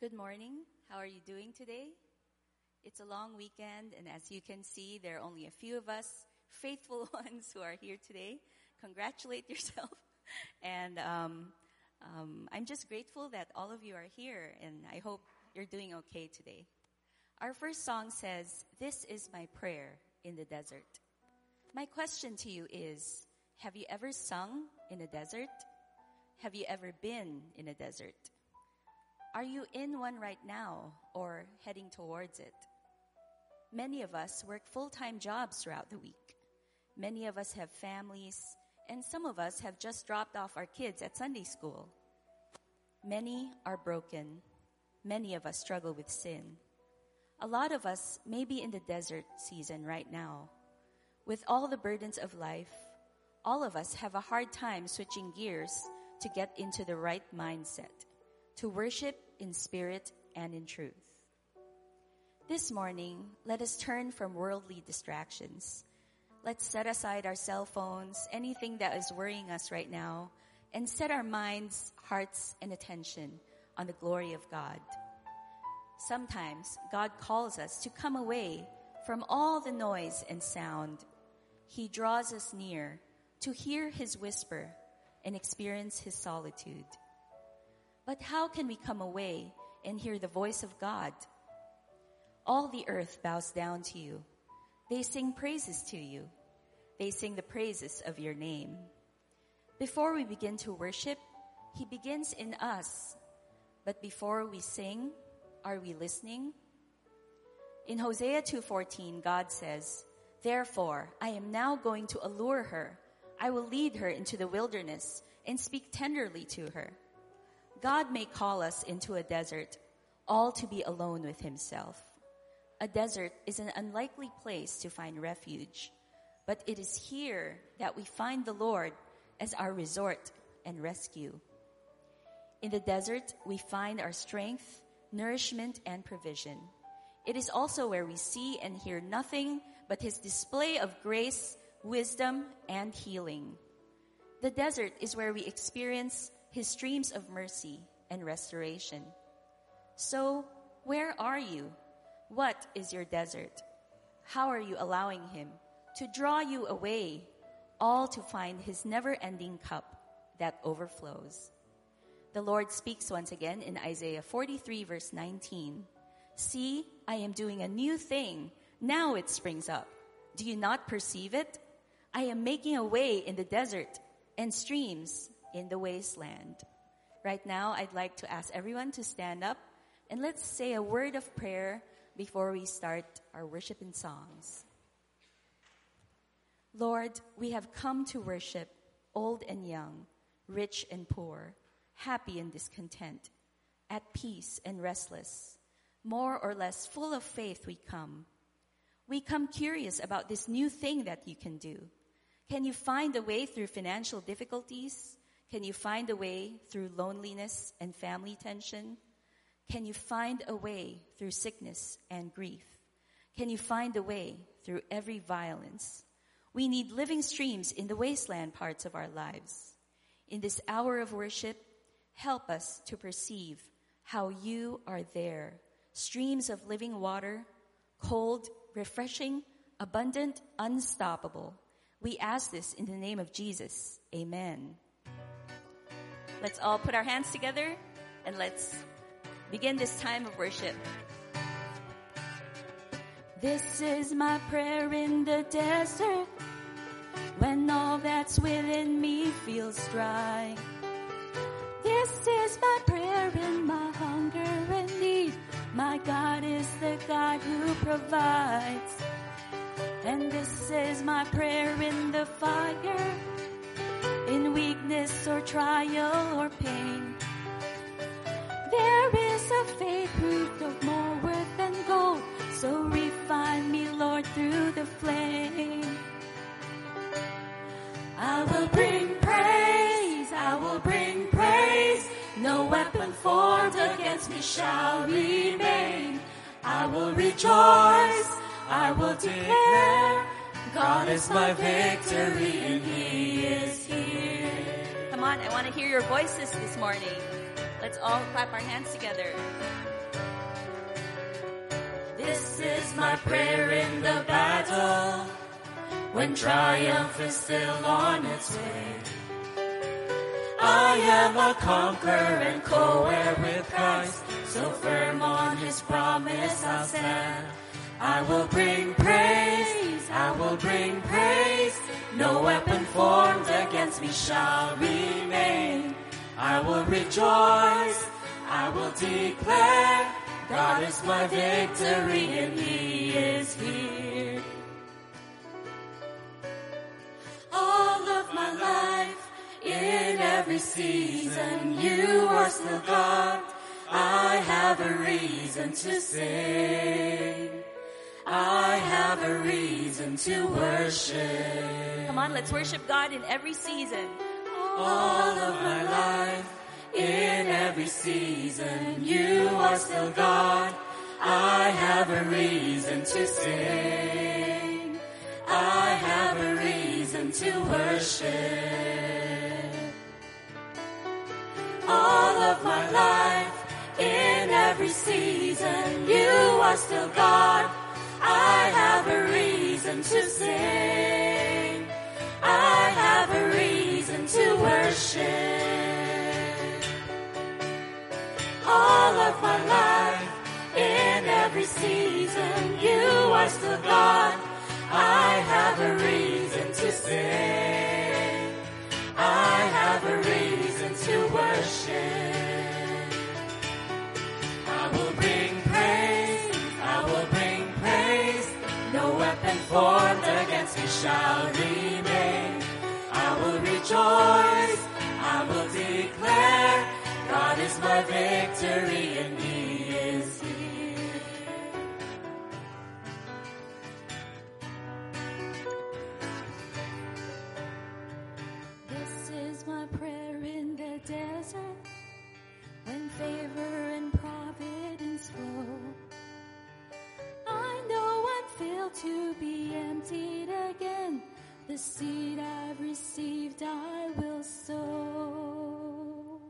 Good morning. How are you doing today? It's a long weekend, and as you can see, there are only a few of us faithful ones who are here today. Congratulate yourself. and um, um, I'm just grateful that all of you are here, and I hope you're doing okay today. Our first song says, This is my prayer in the desert. My question to you is Have you ever sung in a desert? Have you ever been in a desert? Are you in one right now or heading towards it? Many of us work full time jobs throughout the week. Many of us have families, and some of us have just dropped off our kids at Sunday school. Many are broken. Many of us struggle with sin. A lot of us may be in the desert season right now. With all the burdens of life, all of us have a hard time switching gears to get into the right mindset to worship in spirit and in truth. This morning, let us turn from worldly distractions. Let's set aside our cell phones, anything that is worrying us right now, and set our minds, hearts, and attention on the glory of God. Sometimes God calls us to come away from all the noise and sound. He draws us near to hear His whisper and experience His solitude. But how can we come away and hear the voice of God? All the earth bows down to you. They sing praises to you. They sing the praises of your name. Before we begin to worship, He begins in us. But before we sing, are we listening? In Hosea 2:14, God says, "Therefore, I am now going to allure her. I will lead her into the wilderness and speak tenderly to her." God may call us into a desert, all to be alone with Himself. A desert is an unlikely place to find refuge, but it is here that we find the Lord as our resort and rescue. In the desert, we find our strength, nourishment, and provision. It is also where we see and hear nothing but His display of grace, wisdom, and healing. The desert is where we experience his streams of mercy and restoration. So, where are you? What is your desert? How are you allowing him to draw you away, all to find his never ending cup that overflows? The Lord speaks once again in Isaiah 43, verse 19. See, I am doing a new thing. Now it springs up. Do you not perceive it? I am making a way in the desert and streams in the wasteland. Right now, I'd like to ask everyone to stand up and let's say a word of prayer before we start our worship and songs. Lord, we have come to worship old and young, rich and poor, happy and discontent, at peace and restless. More or less full of faith we come. We come curious about this new thing that you can do. Can you find a way through financial difficulties? Can you find a way through loneliness and family tension? Can you find a way through sickness and grief? Can you find a way through every violence? We need living streams in the wasteland parts of our lives. In this hour of worship, help us to perceive how you are there. Streams of living water, cold, refreshing, abundant, unstoppable. We ask this in the name of Jesus. Amen. Let's all put our hands together and let's begin this time of worship. This is my prayer in the desert when all that's within me feels dry. This is my prayer in my hunger and need. My God is the God who provides. And this is my prayer in the fire in weakness or trial or pain. There is a faith proved of more worth than gold, so refine me, Lord, through the flame. I will bring praise, I will bring praise. No weapon formed against me shall remain. I will rejoice, I will declare, God is my victory and He is here. Come on, I want to hear your voices this morning. Let's all clap our hands together. This is my prayer in the battle when triumph is still on its way. I am a conqueror and co-heir with Christ, so firm on his promise I'll stand. I will bring praise, I will bring praise. No weapon formed against me shall remain. I will rejoice, I will declare, God is my victory and he is here. All of my life, in every season, you are still God. I have a reason to sing. I have a reason to worship. Come on, let's worship God in every season. All of my life, in every season, you are still God. I have a reason to sing. I have a reason to worship. All of my life, in every season, you are still God. I have a reason to sing. I have a reason to worship. All of my life, in every season, you are still God. I have a reason to sing. I have a reason to worship. Formed against me shall remain. I will rejoice. I will declare God is my victory and to be emptied again. The seed I've received I will sow.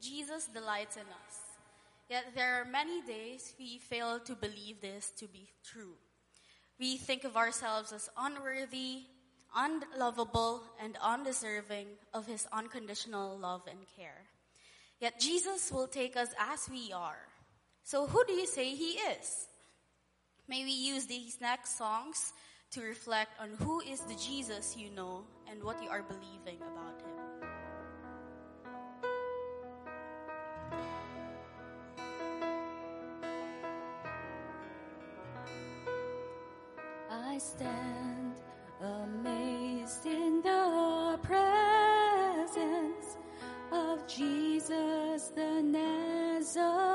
Jesus delights in us. Yet there are many days we fail to believe this to be true. We think of ourselves as unworthy, unlovable, and undeserving of His unconditional love and care. Yet Jesus will take us as we are. So who do you say He is? May we use these next songs to reflect on who is the Jesus you know and what you are believing about Him. I stand amazed in the presence of Jesus the Nazarene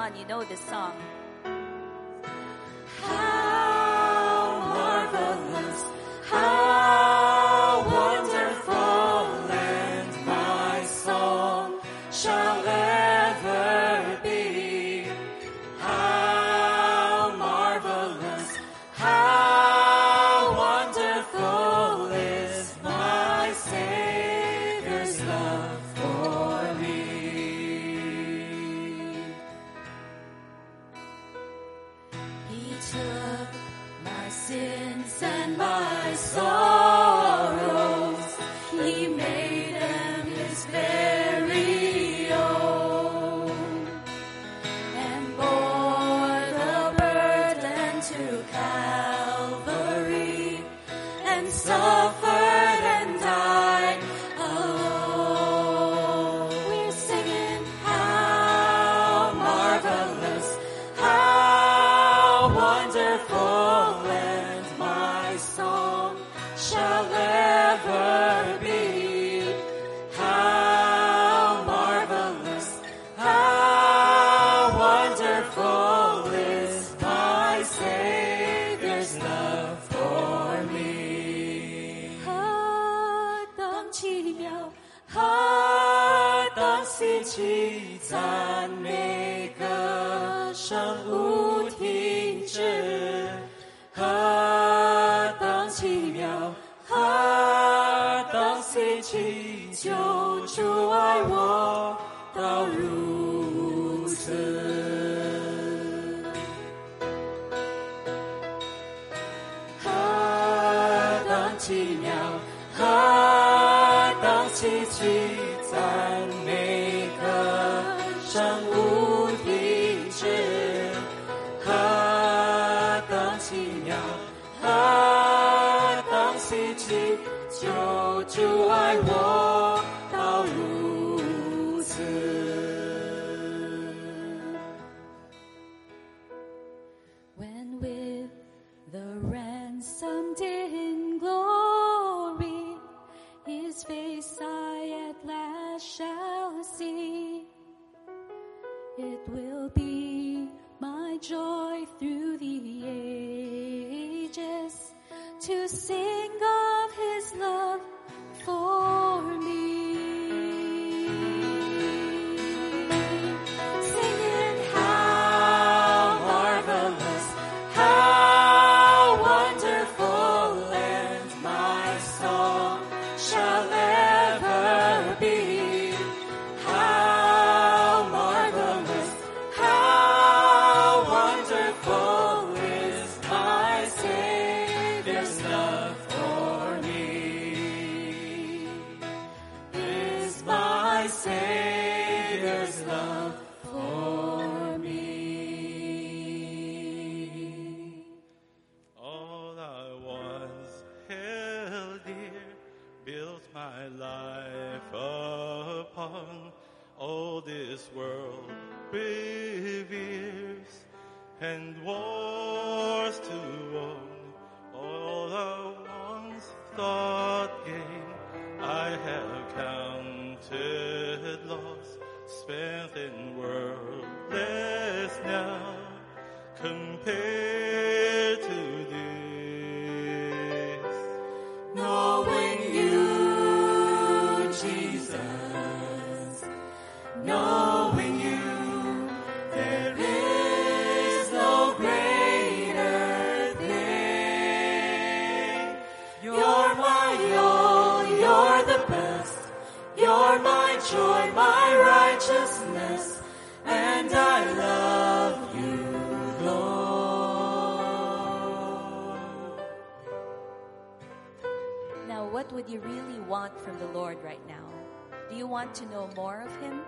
on, you know this song. Want to know more of Him?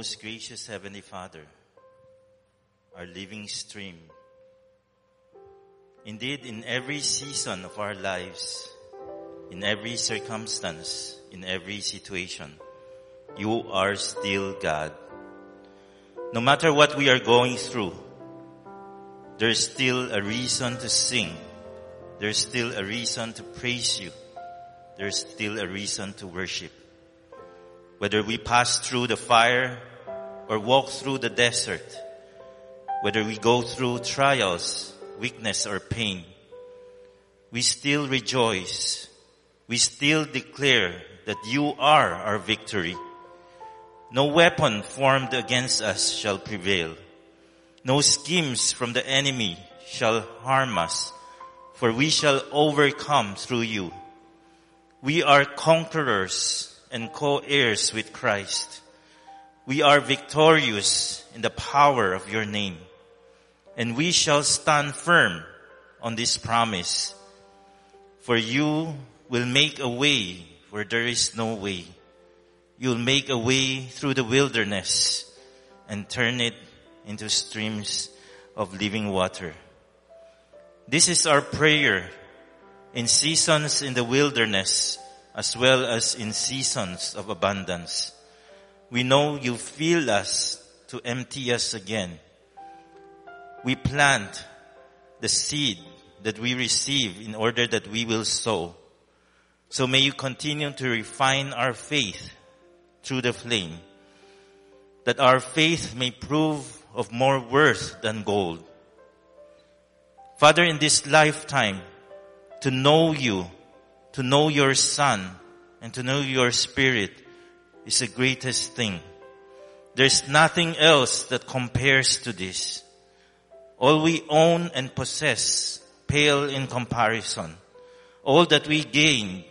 Most gracious Heavenly Father, our living stream. Indeed, in every season of our lives, in every circumstance, in every situation, you are still God. No matter what we are going through, there's still a reason to sing. There's still a reason to praise you. There's still a reason to worship. Whether we pass through the fire or walk through the desert, whether we go through trials, weakness or pain, we still rejoice. We still declare that you are our victory. No weapon formed against us shall prevail. No schemes from the enemy shall harm us, for we shall overcome through you. We are conquerors and co-heirs with Christ. We are victorious in the power of your name. And we shall stand firm on this promise. For you will make a way where there is no way. You'll make a way through the wilderness and turn it into streams of living water. This is our prayer in seasons in the wilderness as well as in seasons of abundance. We know you fill us to empty us again. We plant the seed that we receive in order that we will sow. So may you continue to refine our faith through the flame, that our faith may prove of more worth than gold. Father, in this lifetime, to know you, to know your son, and to know your spirit is the greatest thing. There's nothing else that compares to this. All we own and possess pale in comparison. All that we gain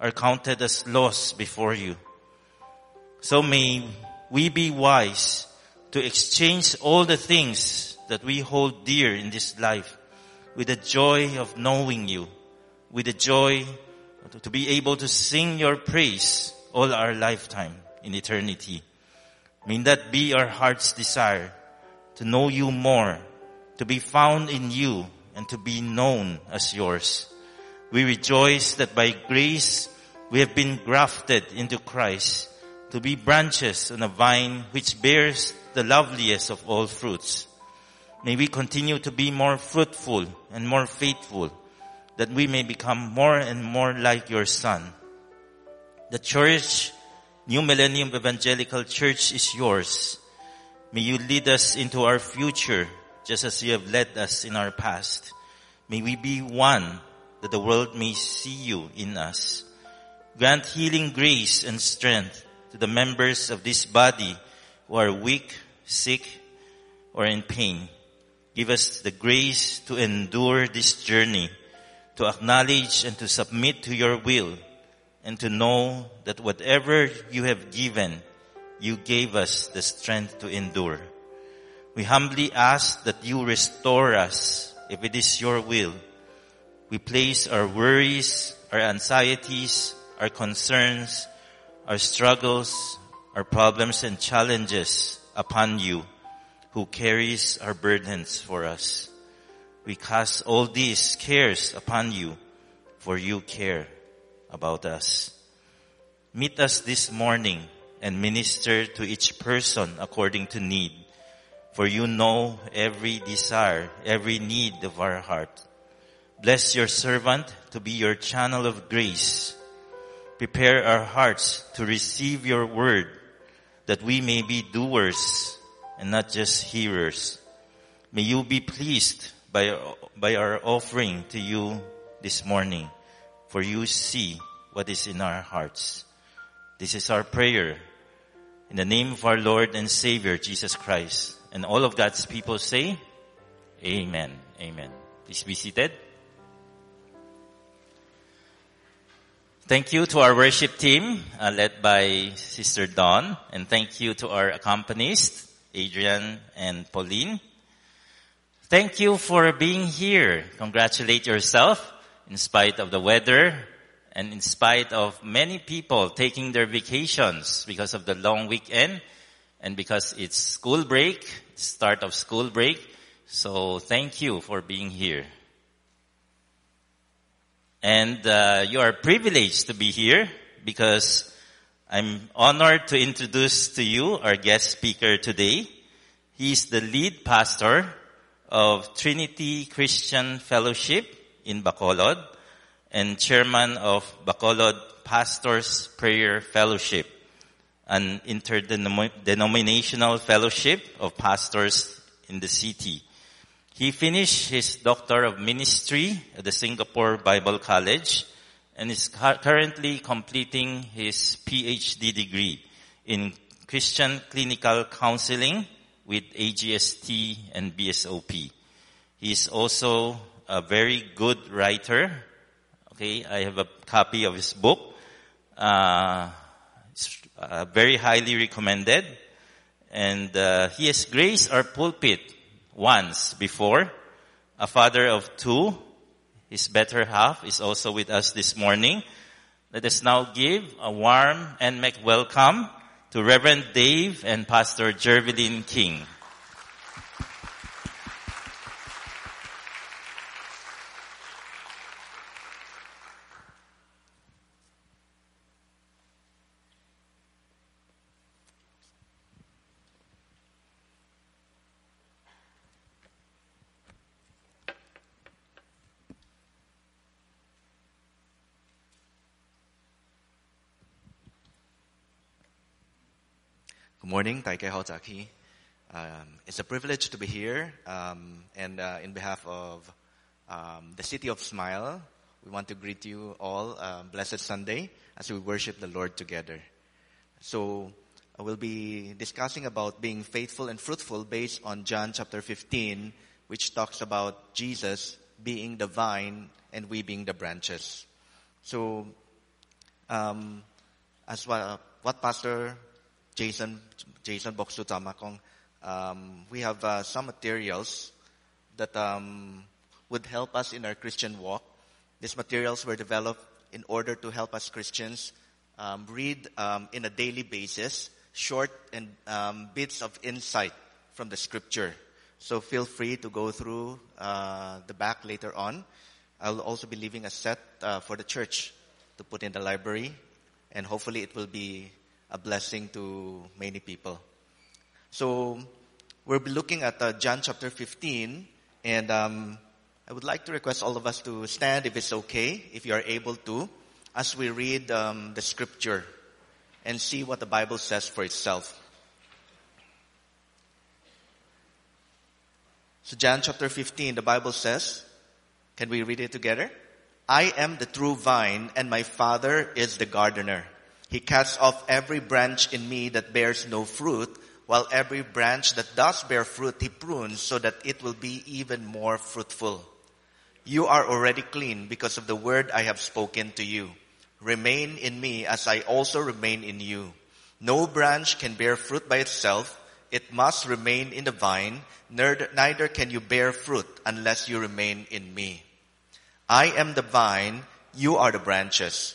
are counted as loss before you. So may we be wise to exchange all the things that we hold dear in this life with the joy of knowing you, with the joy to be able to sing your praise all our lifetime in eternity. May that be our heart's desire to know you more, to be found in you and to be known as yours. We rejoice that by grace we have been grafted into Christ to be branches on a vine which bears the loveliest of all fruits. May we continue to be more fruitful and more faithful that we may become more and more like your son. The church, New Millennium Evangelical Church is yours. May you lead us into our future just as you have led us in our past. May we be one that the world may see you in us. Grant healing grace and strength to the members of this body who are weak, sick, or in pain. Give us the grace to endure this journey, to acknowledge and to submit to your will, and to know that whatever you have given, you gave us the strength to endure. We humbly ask that you restore us if it is your will. We place our worries, our anxieties, our concerns, our struggles, our problems and challenges upon you who carries our burdens for us. We cast all these cares upon you for you care about us. Meet us this morning and minister to each person according to need. For you know every desire, every need of our heart. Bless your servant to be your channel of grace. Prepare our hearts to receive your word that we may be doers and not just hearers. May you be pleased by, by our offering to you this morning, for you see what is in our hearts. This is our prayer in the name of our Lord and Savior, Jesus Christ. And all of God's people say, Amen. Amen. Please be seated. Thank you to our worship team, uh, led by Sister Dawn, and thank you to our accompanists, Adrian and Pauline. Thank you for being here. Congratulate yourself in spite of the weather and in spite of many people taking their vacations because of the long weekend and because it's school break, start of school break. So thank you for being here. And uh, you are privileged to be here because I'm honored to introduce to you our guest speaker today. He's the lead pastor of Trinity Christian Fellowship in Bacolod and chairman of Bacolod Pastors Prayer Fellowship, an interdenominational fellowship of pastors in the city. He finished his Doctor of Ministry at the Singapore Bible College and is currently completing his PhD degree in Christian Clinical Counseling with AGST and BSOP. He is also a very good writer. Okay, I have a copy of his book. Uh, uh, very highly recommended. And uh, he has graced our pulpit once before. A father of two, his better half, is also with us this morning. Let us now give a warm and make welcome to Reverend Dave and Pastor Jervilyn King. Good morning, Taike. Um, it's a privilege to be here, um, and uh, in behalf of um, the city of Smile, we want to greet you all uh, blessed Sunday as we worship the Lord together. So, we'll be discussing about being faithful and fruitful based on John chapter 15, which talks about Jesus being the vine and we being the branches. So, um, as what, what Pastor Jason, Jason Boksutama kung um, we have uh, some materials that um, would help us in our Christian walk. These materials were developed in order to help us Christians um, read um, in a daily basis short and um, bits of insight from the scripture. So feel free to go through uh, the back later on. I'll also be leaving a set uh, for the church to put in the library, and hopefully it will be a blessing to many people. So we'll be looking at uh, John chapter 15, and um, I would like to request all of us to stand if it's okay, if you are able to, as we read um, the scripture and see what the Bible says for itself. So John chapter 15, the Bible says, can we read it together? I am the true vine and my father is the gardener. He cuts off every branch in me that bears no fruit, while every branch that does bear fruit he prunes so that it will be even more fruitful. You are already clean because of the word I have spoken to you. Remain in me as I also remain in you. No branch can bear fruit by itself. It must remain in the vine. Neither can you bear fruit unless you remain in me. I am the vine. You are the branches.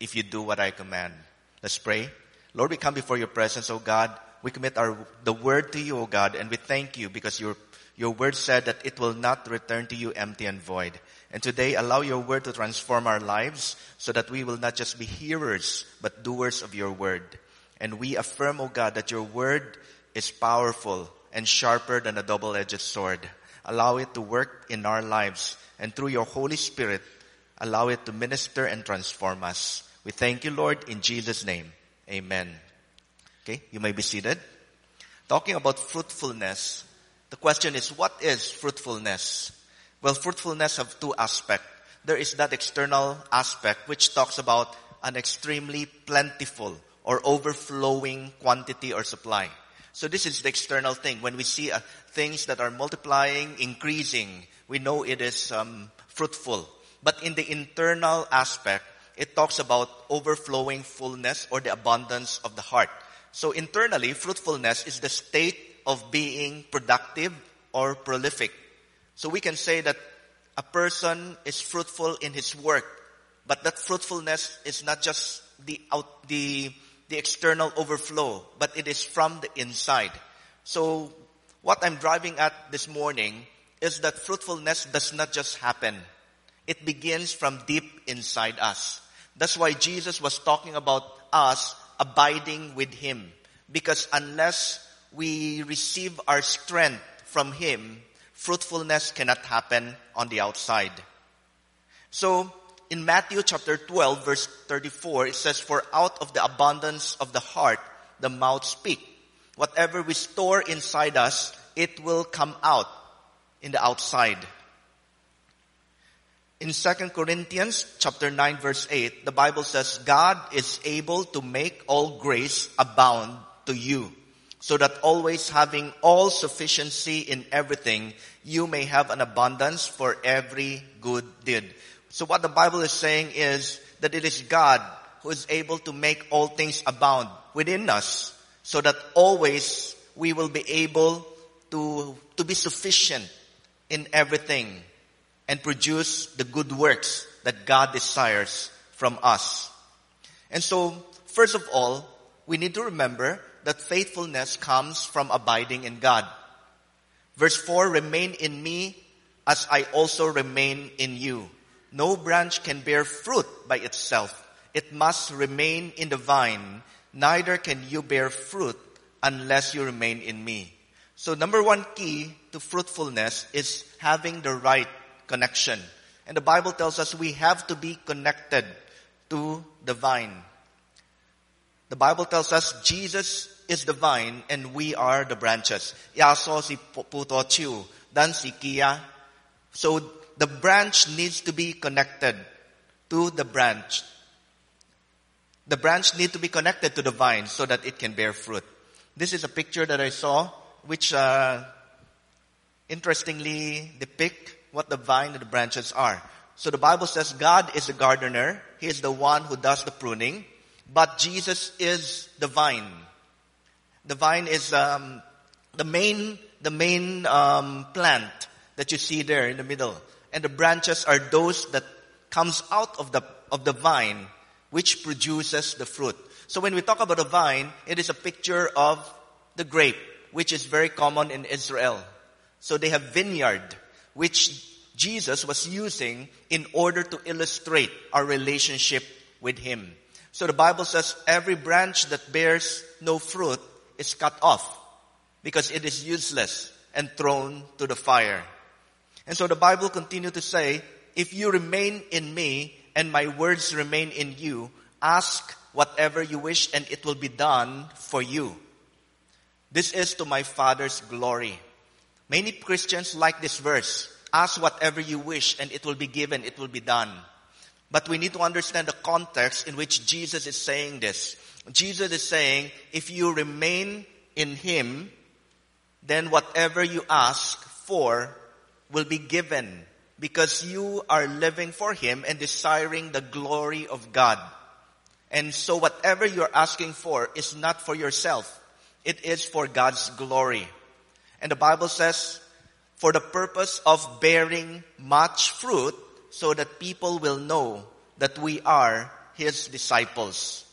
if you do what I command. Let's pray. Lord, we come before your presence, O God. We commit our, the word to you, O God, and we thank you because your, your word said that it will not return to you empty and void. And today, allow your word to transform our lives so that we will not just be hearers, but doers of your word. And we affirm, O God, that your word is powerful and sharper than a double-edged sword. Allow it to work in our lives and through your Holy Spirit, allow it to minister and transform us. We thank you, Lord, in Jesus' name. Amen. Okay, you may be seated. Talking about fruitfulness, the question is, what is fruitfulness? Well, fruitfulness have two aspects. There is that external aspect which talks about an extremely plentiful or overflowing quantity or supply. So this is the external thing. When we see uh, things that are multiplying, increasing, we know it is um, fruitful. But in the internal aspect, it talks about overflowing fullness or the abundance of the heart. So internally, fruitfulness is the state of being productive or prolific. So we can say that a person is fruitful in his work, but that fruitfulness is not just the out, the, the external overflow, but it is from the inside. So what I'm driving at this morning is that fruitfulness does not just happen. It begins from deep inside us. That's why Jesus was talking about us abiding with Him. Because unless we receive our strength from Him, fruitfulness cannot happen on the outside. So, in Matthew chapter 12 verse 34, it says, For out of the abundance of the heart, the mouth speak. Whatever we store inside us, it will come out in the outside. In 2 Corinthians chapter 9 verse 8, the Bible says, God is able to make all grace abound to you so that always having all sufficiency in everything, you may have an abundance for every good deed. So what the Bible is saying is that it is God who is able to make all things abound within us so that always we will be able to, to be sufficient in everything and produce the good works that God desires from us. And so, first of all, we need to remember that faithfulness comes from abiding in God. Verse 4, remain in me as I also remain in you. No branch can bear fruit by itself. It must remain in the vine. Neither can you bear fruit unless you remain in me. So number one key to fruitfulness is having the right connection. And the Bible tells us we have to be connected to the vine. The Bible tells us Jesus is the vine and we are the branches. Yaso si puto chiu, dan si kia. So the branch needs to be connected to the branch. The branch needs to be connected to the vine so that it can bear fruit. This is a picture that I saw which uh, interestingly depict what the vine and the branches are. So the Bible says God is the gardener. He is the one who does the pruning. But Jesus is the vine. The vine is um, the main the main um, plant that you see there in the middle, and the branches are those that comes out of the of the vine, which produces the fruit. So when we talk about a vine, it is a picture of the grape, which is very common in Israel. So they have vineyard, which Jesus was using in order to illustrate our relationship with Him. So the Bible says every branch that bears no fruit is cut off because it is useless and thrown to the fire. And so the Bible continued to say, if you remain in me and my words remain in you, ask whatever you wish and it will be done for you. This is to my Father's glory. Many Christians like this verse ask whatever you wish and it will be given, it will be done. But we need to understand the context in which Jesus is saying this. Jesus is saying, if you remain in Him, then whatever you ask for will be given because you are living for Him and desiring the glory of God. And so whatever you're asking for is not for yourself. It is for God's glory. And the Bible says, for the purpose of bearing much fruit so that people will know that we are His disciples.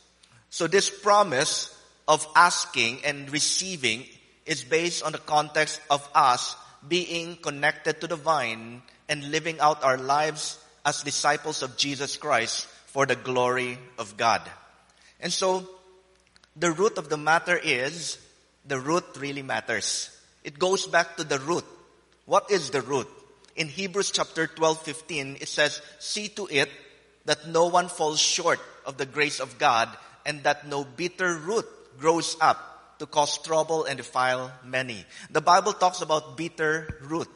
So this promise of asking and receiving is based on the context of us being connected to the vine and living out our lives as disciples of Jesus Christ for the glory of God. And so, the root of the matter is, the root really matters. It goes back to the root. What is the root? In Hebrews chapter 12, 15, it says, see to it that no one falls short of the grace of God and that no bitter root grows up to cause trouble and defile many. The Bible talks about bitter root.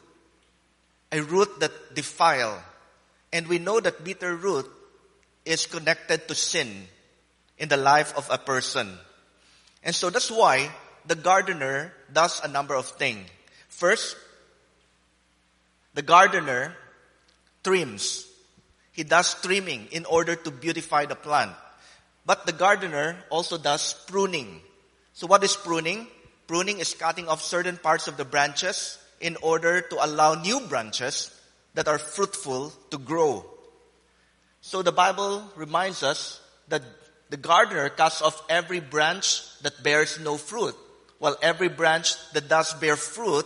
A root that defile. And we know that bitter root is connected to sin in the life of a person. And so that's why the gardener does a number of things. First, the gardener trims. He does trimming in order to beautify the plant. But the gardener also does pruning. So what is pruning? Pruning is cutting off certain parts of the branches in order to allow new branches that are fruitful to grow. So the Bible reminds us that the gardener cuts off every branch that bears no fruit, while every branch that does bear fruit,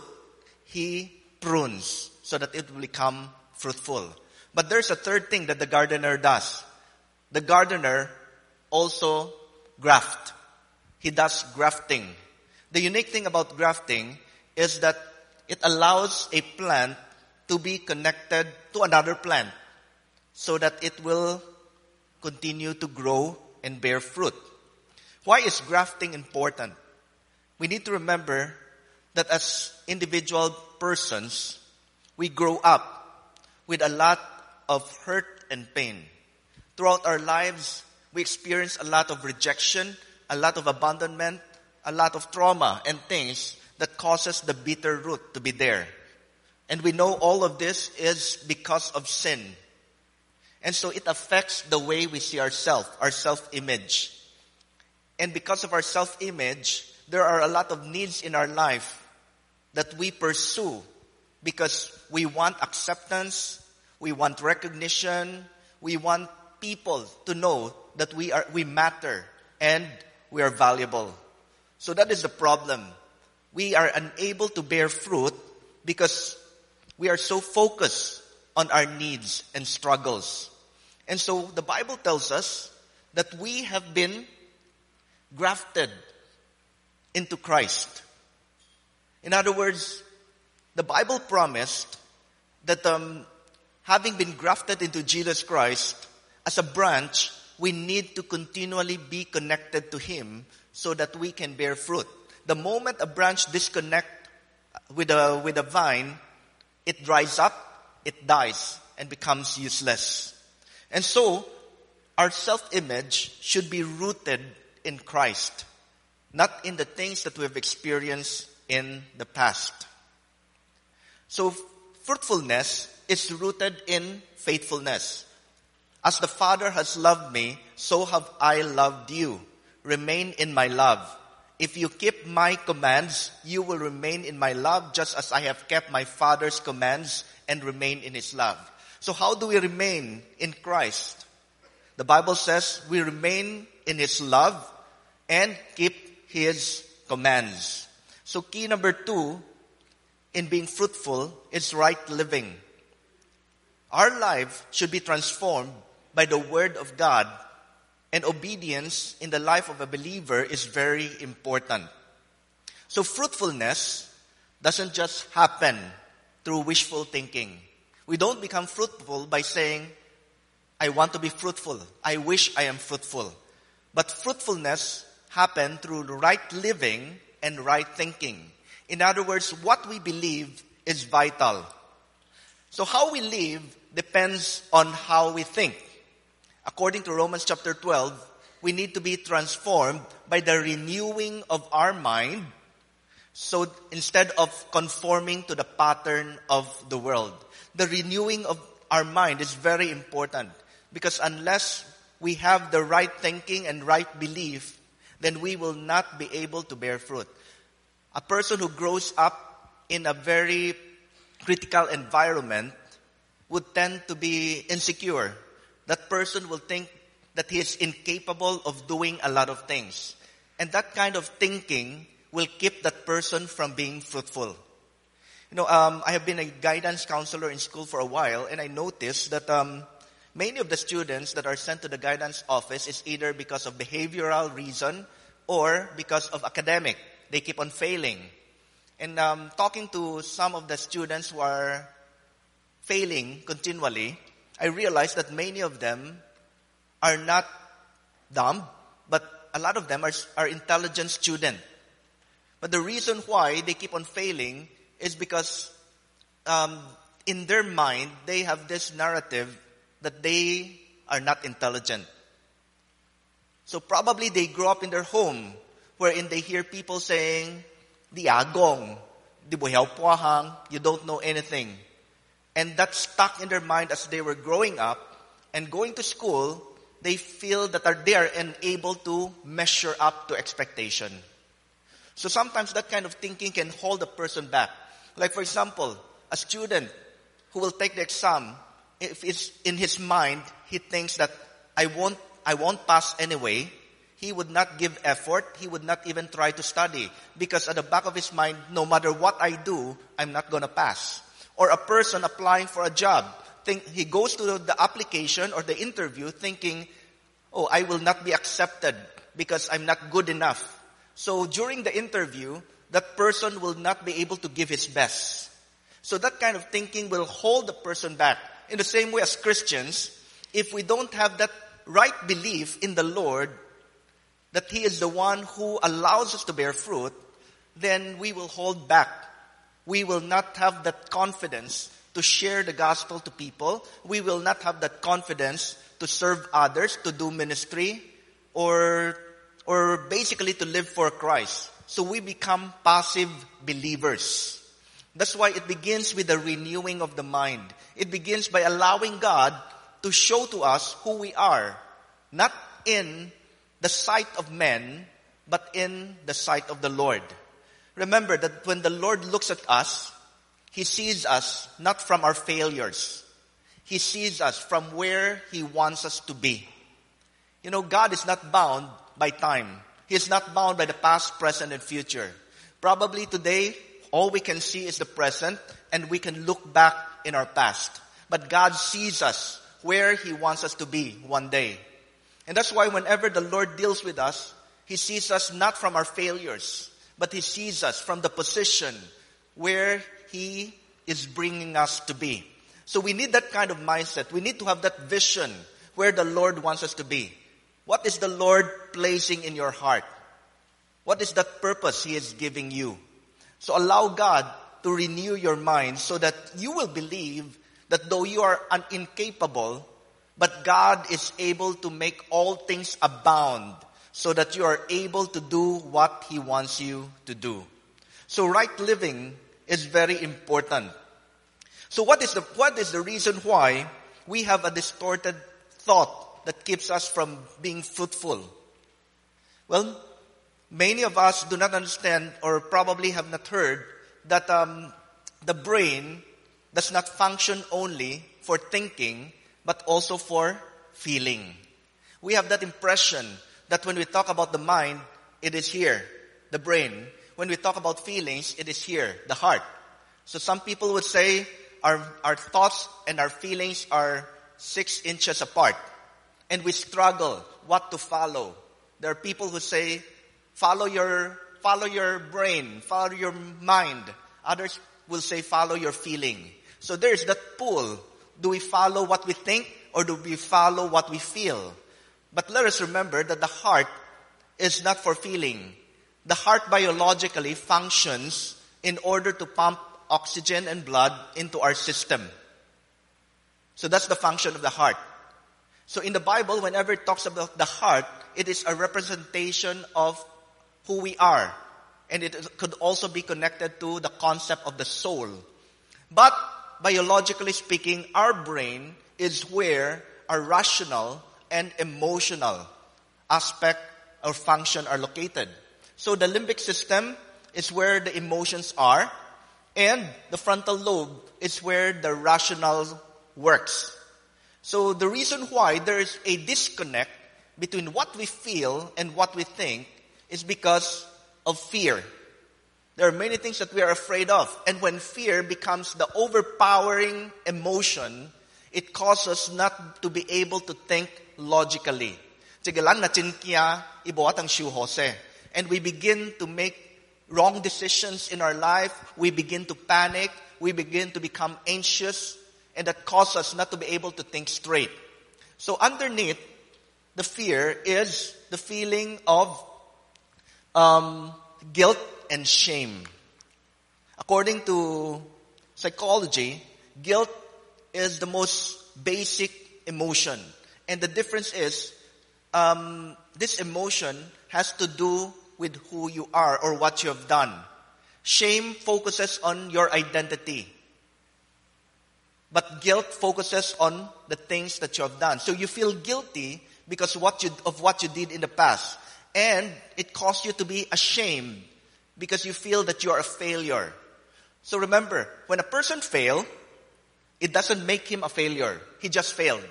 he prunes so that it will become fruitful. But there's a third thing that the gardener does. The gardener also graft. He does grafting. The unique thing about grafting is that it allows a plant to be connected to another plant so that it will continue to grow and bear fruit. Why is grafting important? We need to remember that as individual persons, we grow up with a lot of hurt and pain. Throughout our lives, we experience a lot of rejection, a lot of abandonment, a lot of trauma and things that causes the bitter root to be there. And we know all of this is because of sin. And so it affects the way we see ourselves, our self-image. And because of our self-image, there are a lot of needs in our life that we pursue because we want acceptance, we want recognition, we want people to know that we are, we matter and we are valuable. So that is the problem. We are unable to bear fruit because we are so focused on our needs and struggles. And so the Bible tells us that we have been grafted into Christ. In other words, the Bible promised that um, having been grafted into Jesus Christ, as a branch, we need to continually be connected to Him so that we can bear fruit. The moment a branch disconnect with a, with a vine, it dries up, it dies, and becomes useless. And so, our self-image should be rooted in Christ, not in the things that we've experienced in the past. So, fruitfulness is rooted in faithfulness. As the Father has loved me, so have I loved you. Remain in my love. If you keep my commands, you will remain in my love just as I have kept my Father's commands and remain in his love. So how do we remain in Christ? The Bible says we remain in his love and keep his commands. So key number two in being fruitful is right living. Our life should be transformed by the word of God and obedience in the life of a believer is very important. So fruitfulness doesn't just happen through wishful thinking. We don't become fruitful by saying, I want to be fruitful. I wish I am fruitful. But fruitfulness happen through right living and right thinking. In other words, what we believe is vital. So how we live depends on how we think. According to Romans chapter 12, we need to be transformed by the renewing of our mind. So instead of conforming to the pattern of the world, the renewing of our mind is very important because unless we have the right thinking and right belief, then we will not be able to bear fruit. A person who grows up in a very critical environment would tend to be insecure. That person will think that he is incapable of doing a lot of things. And that kind of thinking will keep that person from being fruitful. You know, um, I have been a guidance counselor in school for a while, and I noticed that um, many of the students that are sent to the guidance office is either because of behavioral reason or because of academic. They keep on failing. And um, talking to some of the students who are failing continually, I realized that many of them are not dumb, but a lot of them are, are intelligent students. But the reason why they keep on failing is because um, in their mind they have this narrative that they are not intelligent. So probably they grow up in their home wherein they hear people saying, Di agong, di hang, you don't know anything. And that stuck in their mind as they were growing up and going to school they feel that they are unable to measure up to expectation. So sometimes that kind of thinking can hold a person back. Like for example, a student who will take the exam, if it's in his mind, he thinks that I won't, I won't pass anyway, he would not give effort, he would not even try to study. Because at the back of his mind, no matter what I do, I'm not gonna pass. Or a person applying for a job, think, he goes to the application or the interview thinking, oh, I will not be accepted because I'm not good enough. So during the interview, that person will not be able to give his best. So that kind of thinking will hold the person back. In the same way as Christians, if we don't have that right belief in the Lord, that He is the one who allows us to bear fruit, then we will hold back. We will not have that confidence to share the gospel to people. We will not have that confidence to serve others, to do ministry, or, or basically to live for Christ. So we become passive believers. That's why it begins with the renewing of the mind. It begins by allowing God to show to us who we are, not in the sight of men, but in the sight of the Lord. Remember that when the Lord looks at us, he sees us not from our failures. He sees us from where He wants us to be. You know, God is not bound by time. He is not bound by the past, present, and future. Probably today, all we can see is the present and we can look back in our past. But God sees us where He wants us to be one day. And that's why whenever the Lord deals with us, He sees us not from our failures, but He sees us from the position where he is bringing us to be. So we need that kind of mindset. We need to have that vision where the Lord wants us to be. What is the Lord placing in your heart? What is that purpose He is giving you? So allow God to renew your mind so that you will believe that though you are un- incapable, but God is able to make all things abound so that you are able to do what He wants you to do. So right living is very important. So what is the, what is the reason why we have a distorted thought that keeps us from being fruitful? Well, many of us do not understand or probably have not heard that um, the brain does not function only for thinking, but also for feeling. We have that impression that when we talk about the mind, it is here, the brain when we talk about feelings, it is here, the heart. So some people would say our, our thoughts and our feelings are six inches apart. And we struggle what to follow. There are people who say, follow your, follow your brain, follow your mind. Others will say, follow your feeling. So there's that pull. Do we follow what we think or do we follow what we feel? But let us remember that the heart is not for feeling. The heart biologically functions in order to pump oxygen and blood into our system. So that's the function of the heart. So in the Bible, whenever it talks about the heart, it is a representation of who we are. And it could also be connected to the concept of the soul. But biologically speaking, our brain is where our rational and emotional aspect or function are located. So the limbic system is where the emotions are, and the frontal lobe is where the rational works. So the reason why there is a disconnect between what we feel and what we think is because of fear. There are many things that we are afraid of. And when fear becomes the overpowering emotion, it causes not to be able to think logically. And we begin to make wrong decisions in our life. We begin to panic. We begin to become anxious. And that causes us not to be able to think straight. So underneath the fear is the feeling of um, guilt and shame. According to psychology, guilt is the most basic emotion. And the difference is, um, this emotion has to do with who you are or what you have done. Shame focuses on your identity. But guilt focuses on the things that you have done. So you feel guilty because what you, of what you did in the past. And it causes you to be ashamed because you feel that you are a failure. So remember, when a person fails, it doesn't make him a failure. He just failed.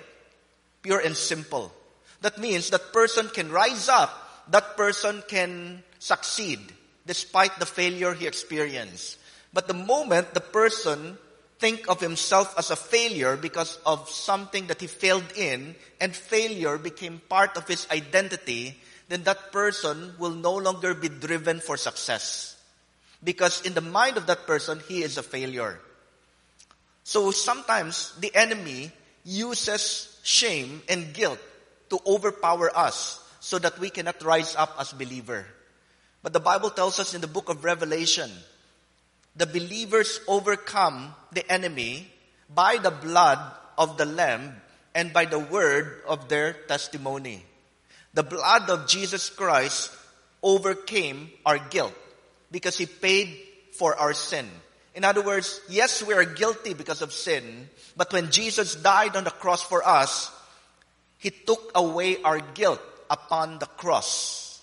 Pure and simple. That means that person can rise up, that person can succeed despite the failure he experienced. But the moment the person think of himself as a failure because of something that he failed in and failure became part of his identity, then that person will no longer be driven for success. Because in the mind of that person, he is a failure. So sometimes the enemy uses shame and guilt to overpower us so that we cannot rise up as believer. But the Bible tells us in the book of Revelation, the believers overcome the enemy by the blood of the Lamb and by the word of their testimony. The blood of Jesus Christ overcame our guilt because He paid for our sin. In other words, yes, we are guilty because of sin, but when Jesus died on the cross for us, He took away our guilt upon the cross.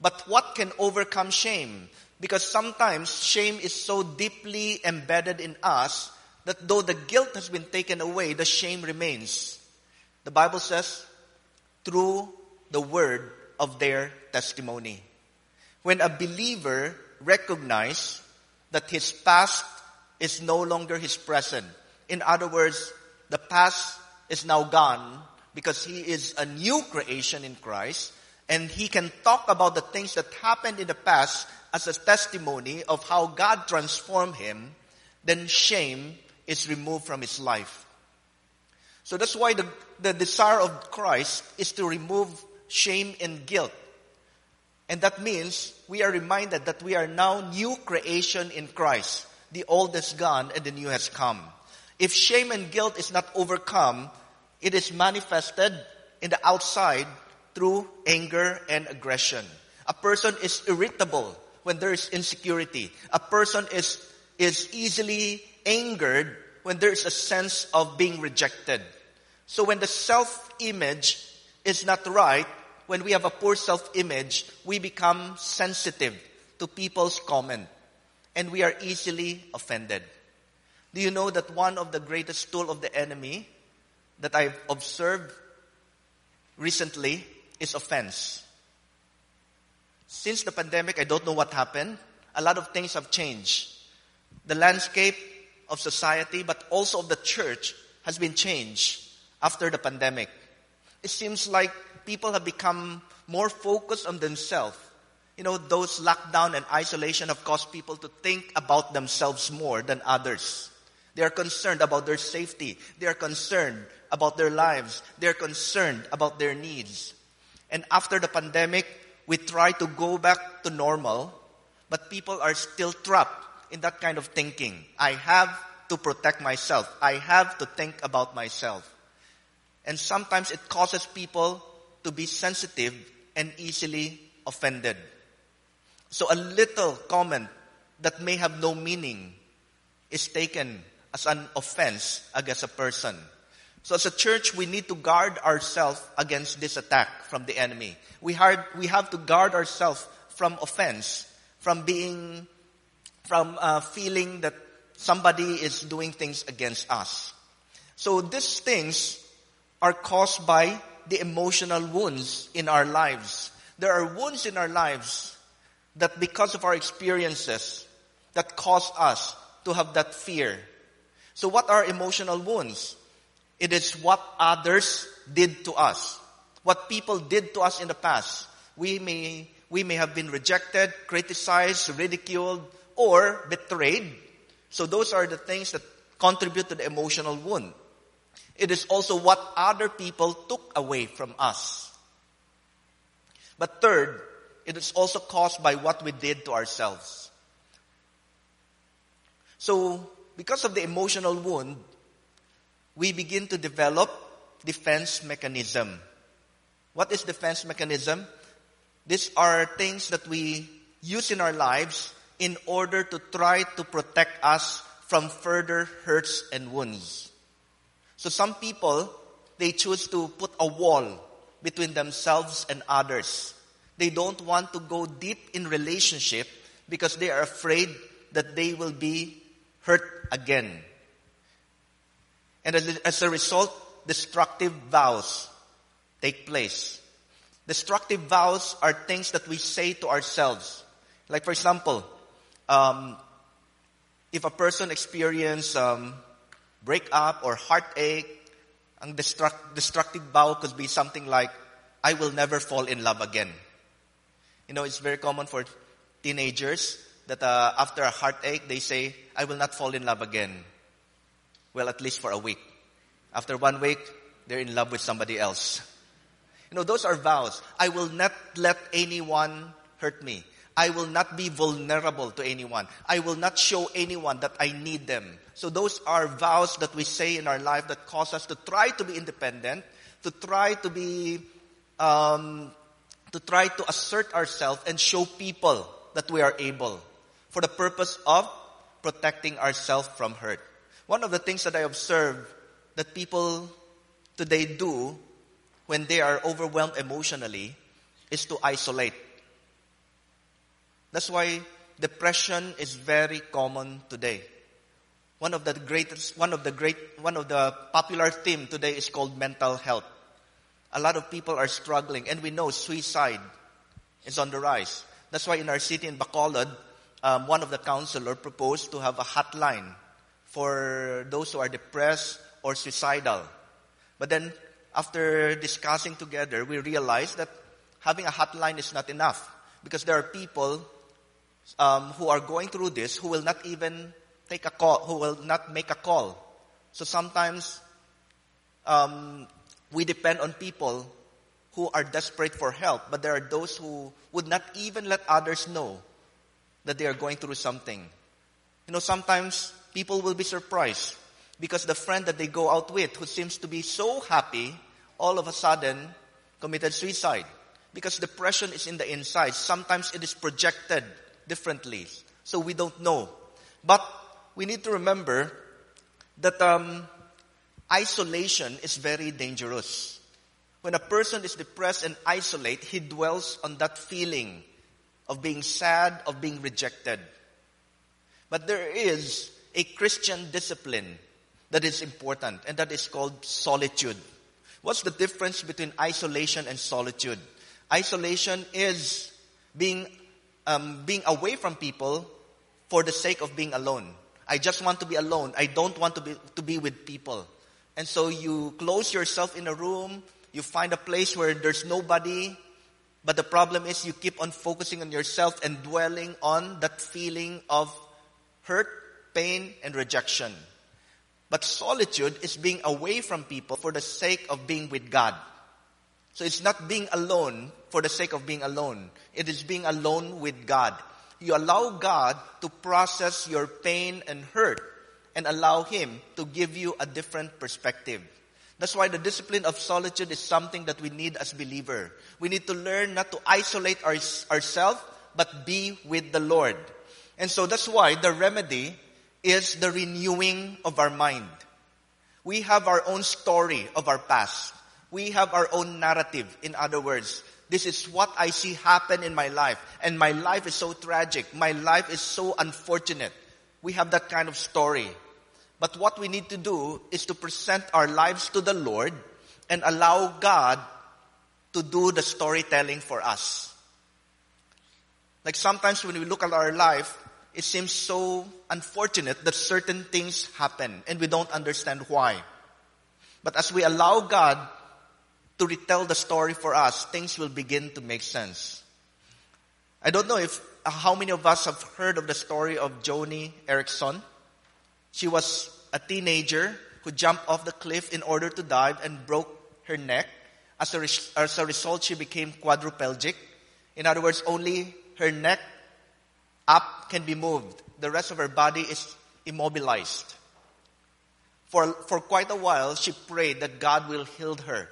But what can overcome shame? Because sometimes shame is so deeply embedded in us that though the guilt has been taken away, the shame remains. The Bible says, through the word of their testimony. When a believer recognizes that his past is no longer his present. In other words, the past is now gone because he is a new creation in Christ and he can talk about the things that happened in the past as a testimony of how God transformed him, then shame is removed from his life. So that's why the, the desire of Christ is to remove shame and guilt. And that means we are reminded that we are now new creation in Christ. The old is gone and the new has come. If shame and guilt is not overcome, it is manifested in the outside through anger and aggression. A person is irritable when there is insecurity. A person is, is easily angered when there is a sense of being rejected. So when the self-image is not right, when we have a poor self-image, we become sensitive to people's comment and we are easily offended. Do you know that one of the greatest tool of the enemy that I've observed recently is offense. Since the pandemic, I don't know what happened. A lot of things have changed. The landscape of society, but also of the church has been changed after the pandemic. It seems like people have become more focused on themselves. You know, those lockdown and isolation have caused people to think about themselves more than others. They are concerned about their safety. They are concerned about their lives. They are concerned about their needs. And after the pandemic, we try to go back to normal, but people are still trapped in that kind of thinking. I have to protect myself. I have to think about myself. And sometimes it causes people to be sensitive and easily offended. So a little comment that may have no meaning is taken as an offense against a person. So as a church, we need to guard ourselves against this attack from the enemy. We, hard, we have to guard ourselves from offense, from being, from uh, feeling that somebody is doing things against us. So these things are caused by the emotional wounds in our lives. There are wounds in our lives that because of our experiences that cause us to have that fear. So what are emotional wounds? It is what others did to us. What people did to us in the past. We may, we may have been rejected, criticized, ridiculed, or betrayed. So those are the things that contribute to the emotional wound. It is also what other people took away from us. But third, it is also caused by what we did to ourselves. So, because of the emotional wound, we begin to develop defense mechanism. What is defense mechanism? These are things that we use in our lives in order to try to protect us from further hurts and wounds. So some people, they choose to put a wall between themselves and others. They don't want to go deep in relationship because they are afraid that they will be hurt again. And as a result, destructive vows take place. Destructive vows are things that we say to ourselves. Like for example, um, if a person experience um, breakup or heartache, ang destruct, destructive vow could be something like, I will never fall in love again. You know, it's very common for teenagers that uh, after a heartache, they say, I will not fall in love again. Well, at least for a week. After one week, they're in love with somebody else. You know, those are vows. I will not let anyone hurt me. I will not be vulnerable to anyone. I will not show anyone that I need them. So those are vows that we say in our life that cause us to try to be independent, to try to be, um, to try to assert ourselves and show people that we are able for the purpose of protecting ourselves from hurt. One of the things that I observe that people today do when they are overwhelmed emotionally is to isolate. That's why depression is very common today. One of the greatest, one of the great, one of the popular theme today is called mental health. A lot of people are struggling and we know suicide is on the rise. That's why in our city in Bacolod, um, one of the counselor proposed to have a hotline for those who are depressed or suicidal. But then after discussing together, we realized that having a hotline is not enough because there are people um, who are going through this who will not even take a call, who will not make a call. So sometimes um, we depend on people who are desperate for help, but there are those who would not even let others know that they are going through something. You know, sometimes people will be surprised because the friend that they go out with who seems to be so happy all of a sudden committed suicide because depression is in the inside. Sometimes it is projected differently. So we don't know. But we need to remember that um, isolation is very dangerous. When a person is depressed and isolate, he dwells on that feeling of being sad, of being rejected. But there is a Christian discipline that is important, and that is called solitude. What's the difference between isolation and solitude? Isolation is being um, being away from people for the sake of being alone. I just want to be alone. I don't want to be to be with people. And so you close yourself in a room. You find a place where there's nobody. But the problem is you keep on focusing on yourself and dwelling on that feeling of hurt, pain, and rejection. But solitude is being away from people for the sake of being with God. So it's not being alone for the sake of being alone. It is being alone with God. You allow God to process your pain and hurt. and allow Him to give you a different perspective. That's why the discipline of solitude is something that we need as believer. We need to learn not to isolate our, ourselves, but be with the Lord. And so that's why the remedy is the renewing of our mind. We have our own story of our past. We have our own narrative. In other words, this is what I see happen in my life. And my life is so tragic. My life is so unfortunate. We have that kind of story. But what we need to do is to present our lives to the Lord and allow God to do the storytelling for us. Like sometimes when we look at our life, it seems so unfortunate that certain things happen and we don't understand why. But as we allow God to retell the story for us, things will begin to make sense. I don't know if uh, how many of us have heard of the story of Joni Eareckson. She was a teenager who jumped off the cliff in order to dive and broke her neck. As a, as a result, she became quadriplegic. In other words, only her neck up can be moved. The rest of her body is immobilized. For, for quite a while, she prayed that God will heal her.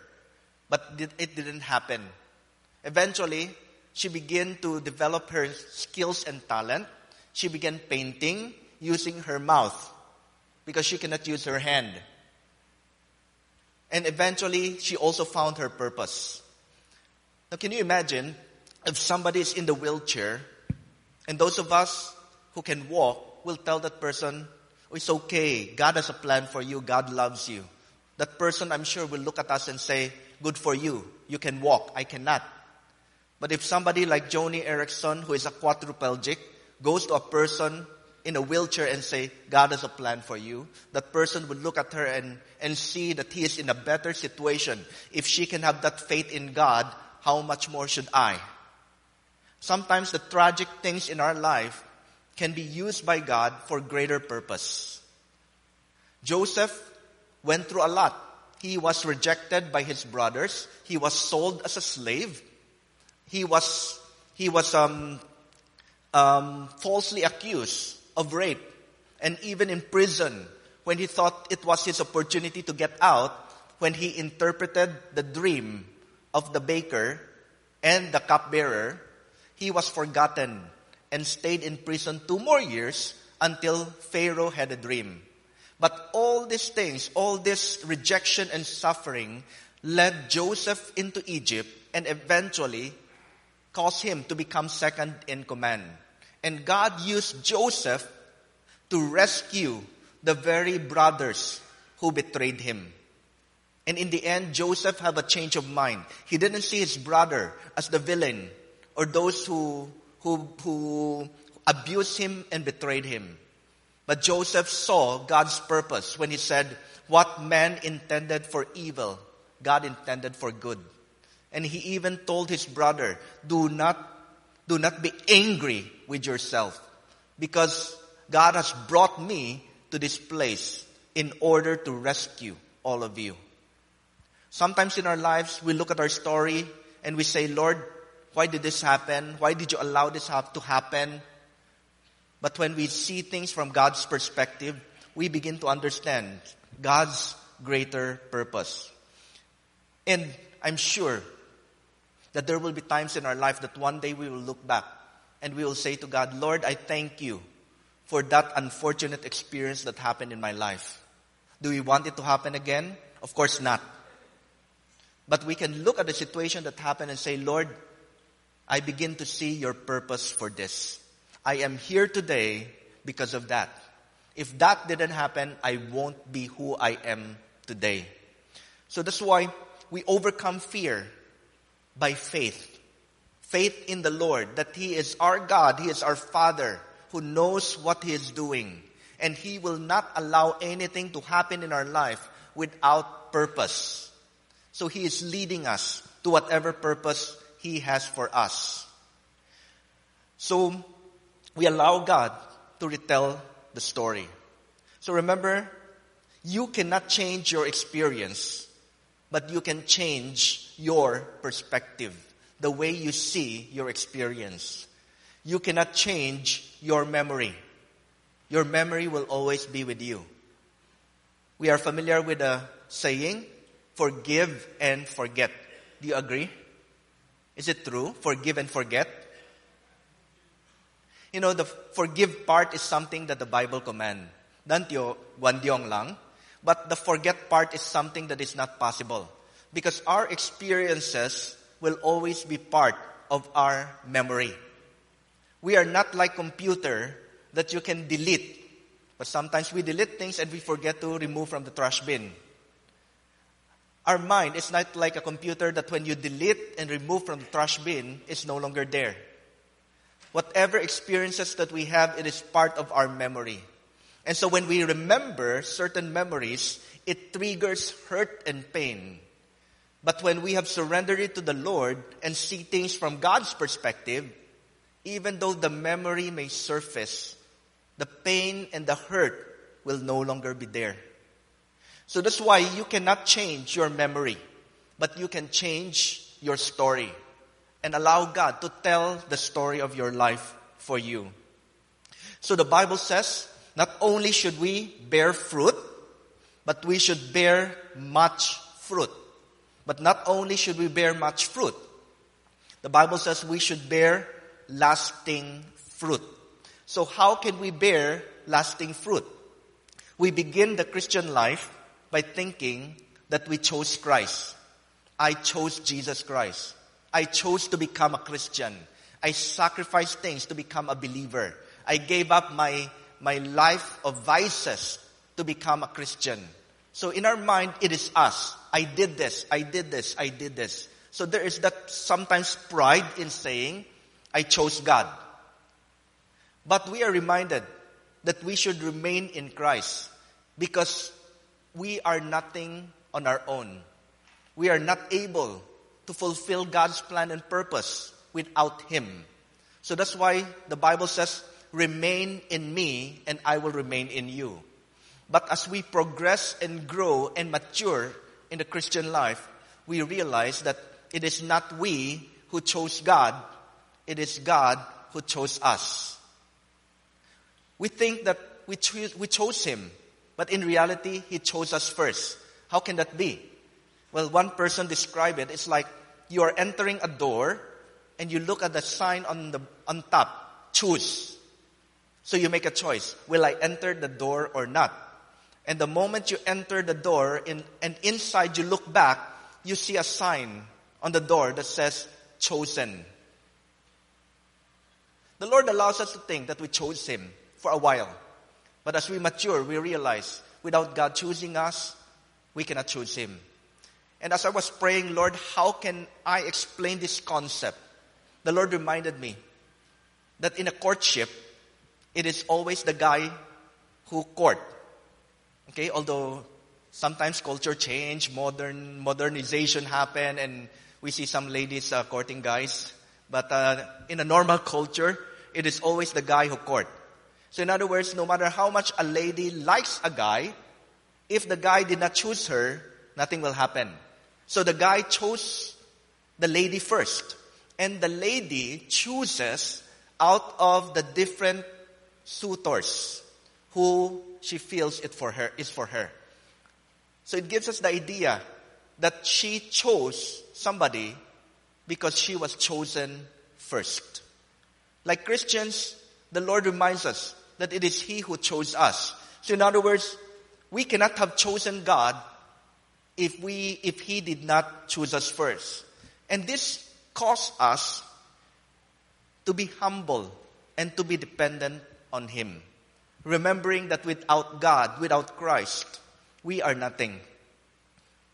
But it didn't happen. Eventually, she began to develop her skills and talent. She began painting using her mouth because she cannot use her hand. And eventually, she also found her purpose. Now, can you imagine if somebody is in the wheelchair and those of us who can walk will tell that person, oh, it's okay. God has a plan for you. God loves you. That person, I'm sure, will look at us and say, good for you. You can walk. I cannot. But if somebody like Joni Eareckson, who is a quadriplegic, goes to a person in a wheelchair and say, God has a plan for you, that person would look at her and, and see that he is in a better situation. If she can have that faith in God, how much more should I? Sometimes the tragic things in our life can be used by God for greater purpose. Joseph went through a lot. He was rejected by his brothers. He was sold as a slave. He was, he was, um, um, falsely accused of rape. And even in prison, when he thought it was his opportunity to get out, when he interpreted the dream of the baker and the cupbearer, he was forgotten and stayed in prison two more years until Pharaoh had a dream. But all these things, all this rejection and suffering led Joseph into Egypt and eventually caused him to become second in command. And God used Joseph to rescue the very brothers who betrayed him. And in the end, Joseph had a change of mind. He didn't see his brother as the villain or those who, who, who abused him and betrayed him. But Joseph saw God's purpose when he said, what man intended for evil, God intended for good. And he even told his brother, do not do not be angry with yourself because God has brought me to this place in order to rescue all of you. Sometimes in our lives, we look at our story and we say, Lord, why did this happen? Why did you allow this to happen? But when we see things from God's perspective, we begin to understand God's greater purpose. And I'm sure that there will be times in our life that one day we will look back and we will say to God, Lord, I thank you for that unfortunate experience that happened in my life. Do we want it to happen again? Of course not. But we can look at the situation that happened and say, Lord, I begin to see your purpose for this. I am here today because of that. If that didn't happen, I won't be who I am today. So that's why we overcome fear by faith. Faith in the Lord, that He is our God, He is our Father, who knows what He is doing. And He will not allow anything to happen in our life without purpose. So He is leading us to whatever purpose He has for us. So we allow God to retell the story. So remember, you cannot change your experience, but you can change your perspective, the way you see your experience. You cannot change your memory. your memory will always be with you. We are familiar with the saying, forgive and forget. Do you agree? Is it true? Forgive and forget? You know, the forgive part is something that the Bible command. Lang. But the forget part is something that is not possible. Because our experiences will always be part of our memory. We are not like computer that you can delete. But sometimes we delete things and we forget to remove from the trash bin. Our mind is not like a computer that when you delete and remove from the trash bin, it's no longer there. Whatever experiences that we have, it is part of our memory. And so when we remember certain memories, it triggers hurt and pain. But when we have surrendered it to the Lord and see things from God's perspective, even though the memory may surface, the pain and the hurt will no longer be there. So that's why you cannot change your memory, but you can change your story and allow God to tell the story of your life for you. So the Bible says, not only should we bear fruit, but we should bear much fruit. But not only should we bear much fruit, the Bible says we should bear lasting fruit. So how can we bear lasting fruit? We begin the Christian life by thinking that we chose Christ. I chose Jesus Christ. I chose to become a Christian. I sacrificed things to become a believer. I gave up my, my life of vices to become a Christian. So in our mind, it is us. I did this, I did this, I did this. So there is that sometimes pride in saying, I chose God. But we are reminded that we should remain in Christ because we are nothing on our own. We are not able to fulfill God's plan and purpose without Him. So that's why the Bible says, remain in me and I will remain in you. But as we progress and grow and mature in the Christian life, we realize that it is not we who chose God, it is God who chose us. We think that we, we chose Him, but in reality, He chose us first. How can that be? Well, one person described it. It's like you are entering a door and you look at the sign on the, on top. Choose. So you make a choice. Will I enter the door or not? And the moment you enter the door in, and inside you look back, you see a sign on the door that says chosen. The Lord allows us to think that we chose Him for a while. But as we mature, we realize without God choosing us, we cannot choose Him. And as I was praying, Lord, how can I explain this concept? The Lord reminded me that in a courtship, it is always the guy who court. Okay, although sometimes culture change, modern modernization happen, and we see some ladies uh, courting guys. But uh, in a normal culture, it is always the guy who court. So in other words, no matter how much a lady likes a guy, if the guy did not choose her, nothing will happen. So the guy chose the lady first. And the lady chooses out of the different suitors who she feels it for her, is for her. So it gives us the idea that she chose somebody because she was chosen first. Like Christians, the Lord reminds us that it is He who chose us. So in other words, we cannot have chosen God if we, if He did not choose us first. And this caused us to be humble and to be dependent on Him remembering that without God, without Christ, we are nothing.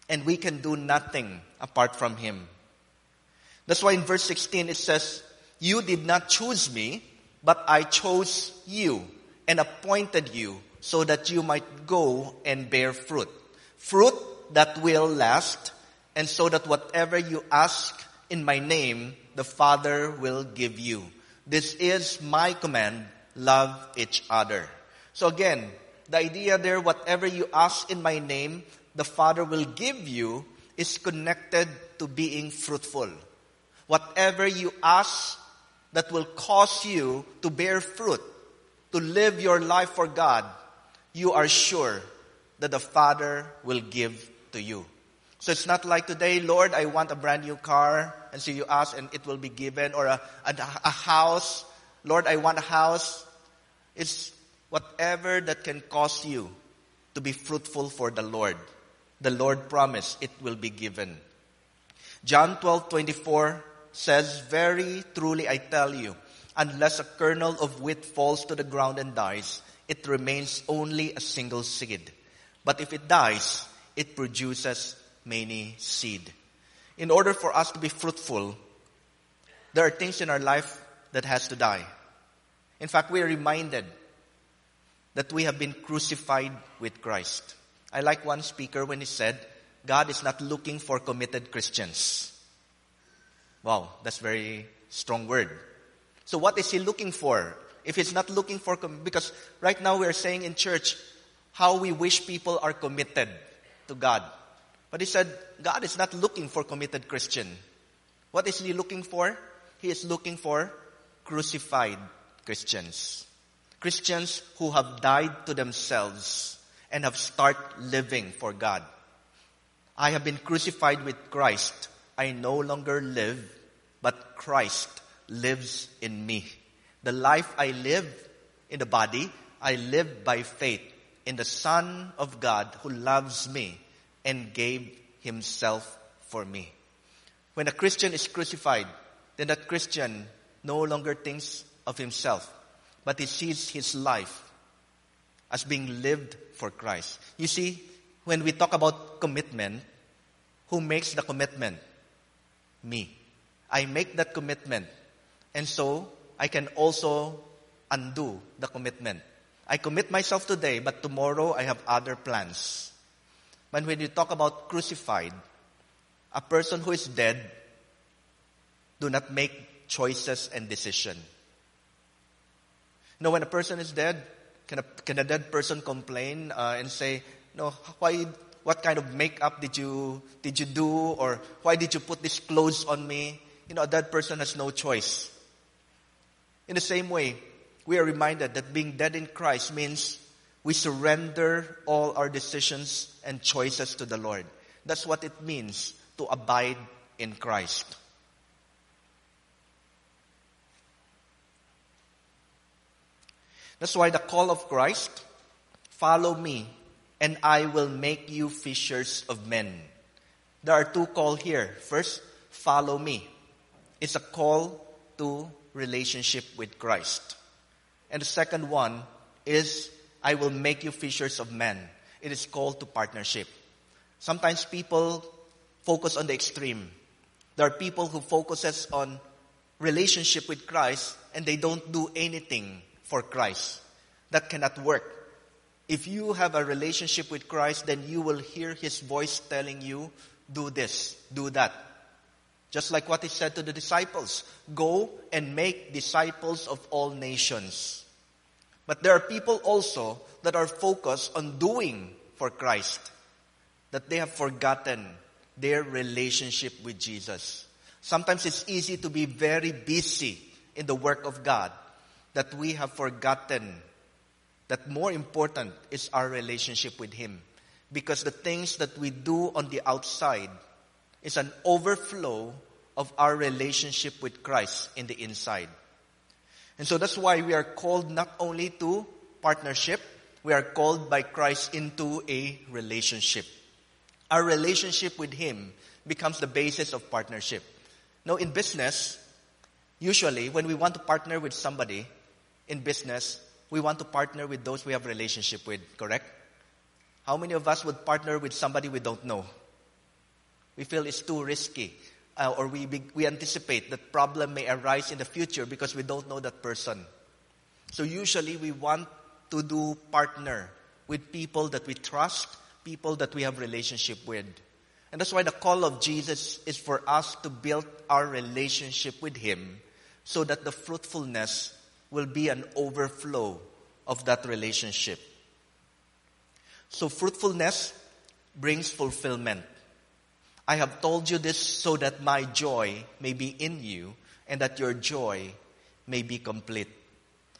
And we can do nothing apart from Him. That's why in verse 16 it says, You did not choose me, but I chose you and appointed you so that you might go and bear fruit. Fruit that will last, and so that whatever you ask in my name, the Father will give you. This is my command, love each other. So again, the idea there, whatever you ask in my name, the Father will give you is connected to being fruitful. Whatever you ask that will cause you to bear fruit, to live your life for God, you are sure that the Father will give to you. So it's not like today, Lord, I want a brand new car, and so you ask and it will be given, or a, a, a house. Lord, I want a house. It's whatever that can cause you to be fruitful for the Lord. The Lord promised it will be given. John 12, 24 says, Very truly I tell you, unless a kernel of wheat falls to the ground and dies, it remains only a single seed. But if it dies, it produces many seed. In order for us to be fruitful, there are things in our life that has to die. In fact, we are reminded that we have been crucified with Christ. I like one speaker when he said, God is not looking for committed Christians. Wow, that's very strong word. So what is he looking for? If he's not looking for, because right now we are saying in church how we wish people are committed to God. But he said, God is not looking for committed Christian. What is he looking for? He is looking for crucified Christians. Christians who have died to themselves and have started living for God. I have been crucified with Christ. I no longer live, but Christ lives in me. The life I live in the body, I live by faith in the Son of God who loves me and gave himself for me. When a Christian is crucified, then that Christian no longer thinks of himself, but he sees his life as being lived for Christ. You see, when we talk about commitment, who makes the commitment? Me. I make that commitment. And so, I can also undo the commitment. I commit myself today, but tomorrow I have other plans. But when you talk about crucified, a person who is dead do not make choices and decision. You know, when a person is dead, can a, can a dead person complain uh, and say, no, why, what kind of makeup did you, did you do? Or why did you put these clothes on me? You know, a dead person has no choice. In the same way, we are reminded that being dead in Christ means we surrender all our decisions and choices to the Lord. That's what it means to abide in Christ. That's why the call of Christ, follow me and I will make you fishers of men. There are two calls here. First, follow me. It's a call to relationship with Christ. And the second one is I will make you fishers of men. It is called to partnership. Sometimes people focus on the extreme. There are people who focuses on relationship with Christ and they don't do anything for Christ. That cannot work. If you have a relationship with Christ, then you will hear His voice telling you, do this, do that. Just like what He said to the disciples, go and make disciples of all nations. But there are people also that are focused on doing for Christ, that they have forgotten their relationship with Jesus. Sometimes it's easy to be very busy in the work of God that we have forgotten that more important is our relationship with Him. Because the things that we do on the outside is an overflow of our relationship with Christ in the inside. And so that's why we are called not only to partnership, we are called by Christ into a relationship. Our relationship with Him becomes the basis of partnership. Now in business, usually when we want to partner with somebody in business, we want to partner with those we have relationship with, correct? How many of us would partner with somebody we don't know? We feel it's too risky uh, or we, we anticipate that problem may arise in the future because we don't know that person. So usually we want to do partner with people that we trust, people that we have relationship with. And that's why the call of Jesus is for us to build our relationship with Him so that the fruitfulness will be an overflow of that relationship. So fruitfulness brings fulfillment. I have told you this so that my joy may be in you and that your joy may be complete.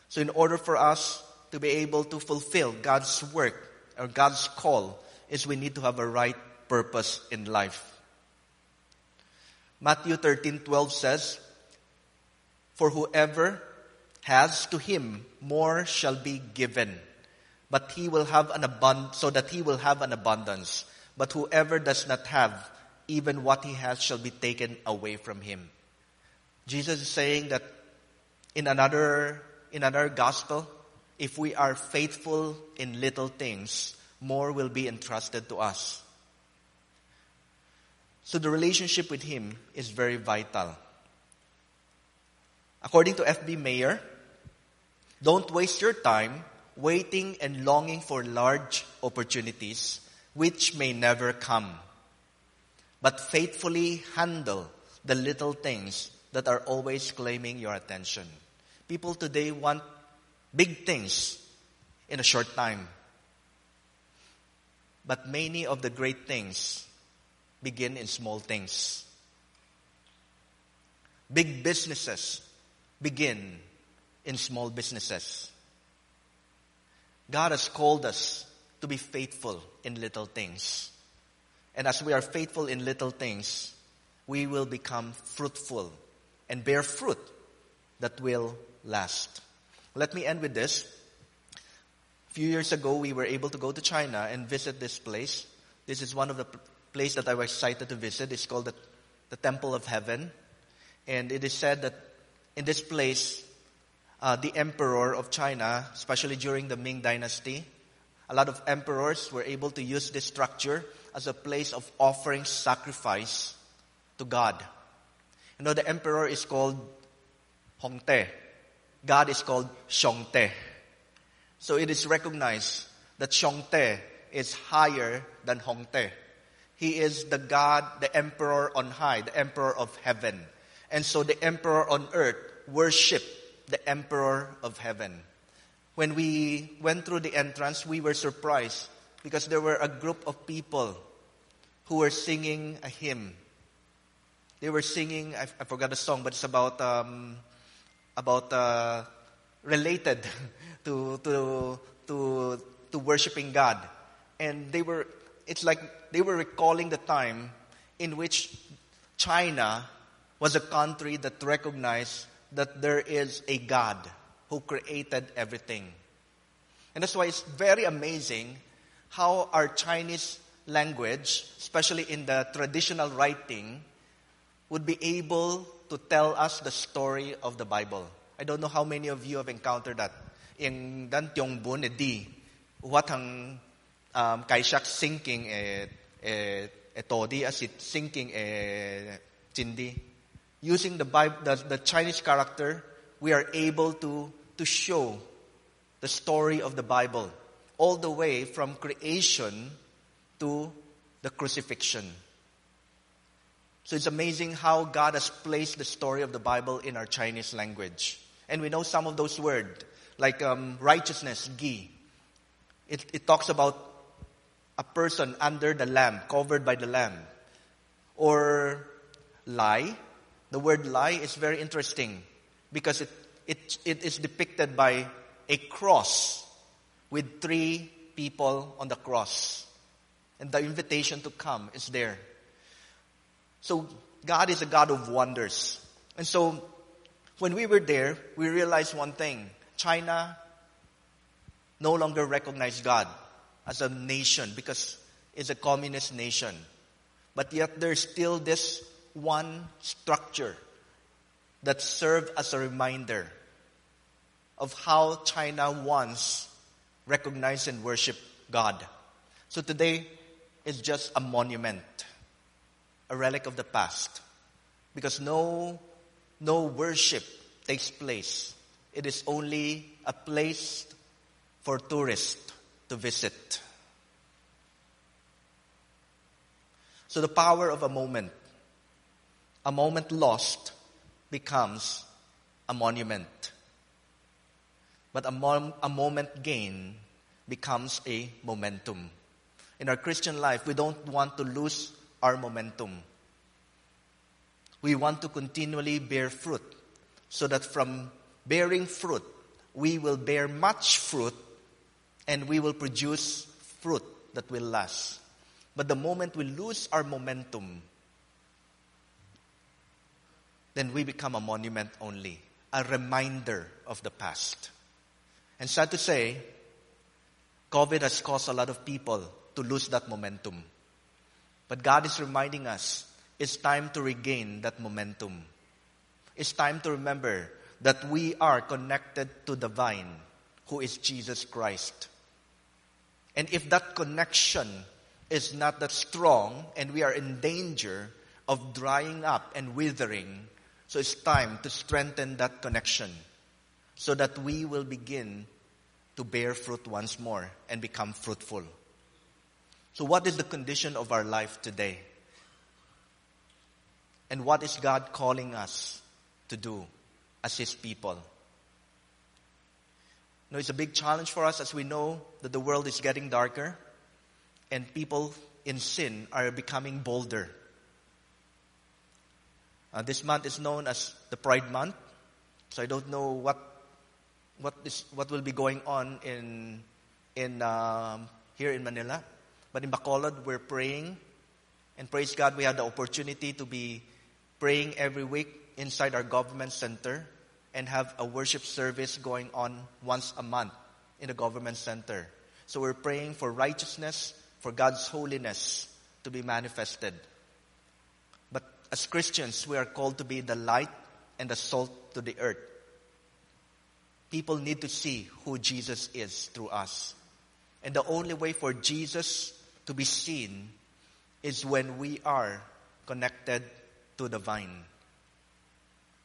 So in order for us to be able to fulfill God's work or God's call is we need to have a right purpose in life. Matthew 13:12 says, "For whoever has to him more shall be given, but he will have an abund- so that he will have an abundance. But whoever does not have, even what he has shall be taken away from him." Jesus is saying that in another in another gospel, if we are faithful in little things, more will be entrusted to us. So the relationship with Him is very vital. According to F.B. Meyer, don't waste your time waiting and longing for large opportunities which may never come, but faithfully handle the little things that are always claiming your attention. People today want big things in a short time. But many of the great things begin in small things. Big businesses begin in small businesses. God has called us to be faithful in little things. And as we are faithful in little things, we will become fruitful and bear fruit that will last. Let me end with this. A few years ago, we were able to go to China and visit this place. This is one of the places that I was excited to visit. It's called the, the Temple of Heaven. And it is said that in this place, uh, the emperor of China, especially during the Ming Dynasty, a lot of emperors were able to use this structure as a place of offering sacrifice to God. You know, the emperor is called Hongte. God is called Xiongte. So it is recognized that Xiongte is higher than Hongte. He is the God, the emperor on high, the emperor of heaven. And so the emperor on earth worship the emperor of heaven. When we went through the entrance, we were surprised because there were a group of people who were singing a hymn. They were singing, I, I forgot the song, but it's about um, about uh, related to to to to worshiping God, and they were. It's like they were recalling the time in which China was a country that recognized that there is a God who created everything. And that's why it's very amazing how our Chinese language, especially in the traditional writing, would be able to tell us the story of the Bible. I don't know how many of you have encountered that. In dan tiong bun e di, what ang um, kai shak sinking eh, eh, e, e, e todi as it sinking e chindi. Using the Bible, the, the Chinese character, we are able to, to show the story of the Bible all the way from creation to the crucifixion. So it's amazing how God has placed the story of the Bible in our Chinese language. And we know some of those words, like um, righteousness, gi. It, it talks about a person under the lamb, covered by the lamb. Or lie. The word lie is very interesting because it, it, it is depicted by a cross with three people on the cross. And the invitation to come is there. So God is a God of wonders. And so when we were there, we realized one thing. China no longer recognized God as a nation because it's a communist nation. But yet there's still this one structure that served as a reminder of how China once recognized and worshiped God. So today is just a monument a relic of the past because no, no worship takes place. It is only a place for tourists to visit. So the power of a moment, a moment lost becomes a monument. But a, mom, a moment gained becomes a momentum. In our Christian life, we don't want to lose our momentum. We want to continually bear fruit so that from bearing fruit, we will bear much fruit and we will produce fruit that will last. But the moment we lose our momentum, then we become a monument only, a reminder of the past. And sad to say, COVID has caused a lot of people to lose that momentum. But God is reminding us it's time to regain that momentum. It's time to remember that we are connected to the vine, who is Jesus Christ. And if that connection is not that strong and we are in danger of drying up and withering, so it's time to strengthen that connection so that we will begin to bear fruit once more and become fruitful. So, what is the condition of our life today? And what is God calling us to do as His people? Know, it's a big challenge for us as we know that the world is getting darker and people in sin are becoming bolder. Uh, this month is known as the Pride Month, so I don't know what what is what will be going on in in um, here in Manila, but in Bacolod we're praying, and praise God we had the opportunity to be praying every week inside our government center and have a worship service going on once a month in the government center. So we're praying for righteousness, for God's holiness to be manifested. But as Christians, we are called to be the light and the salt to the earth. People need to see who Jesus is through us. And the only way for Jesus to be seen is when we are connected to the vine.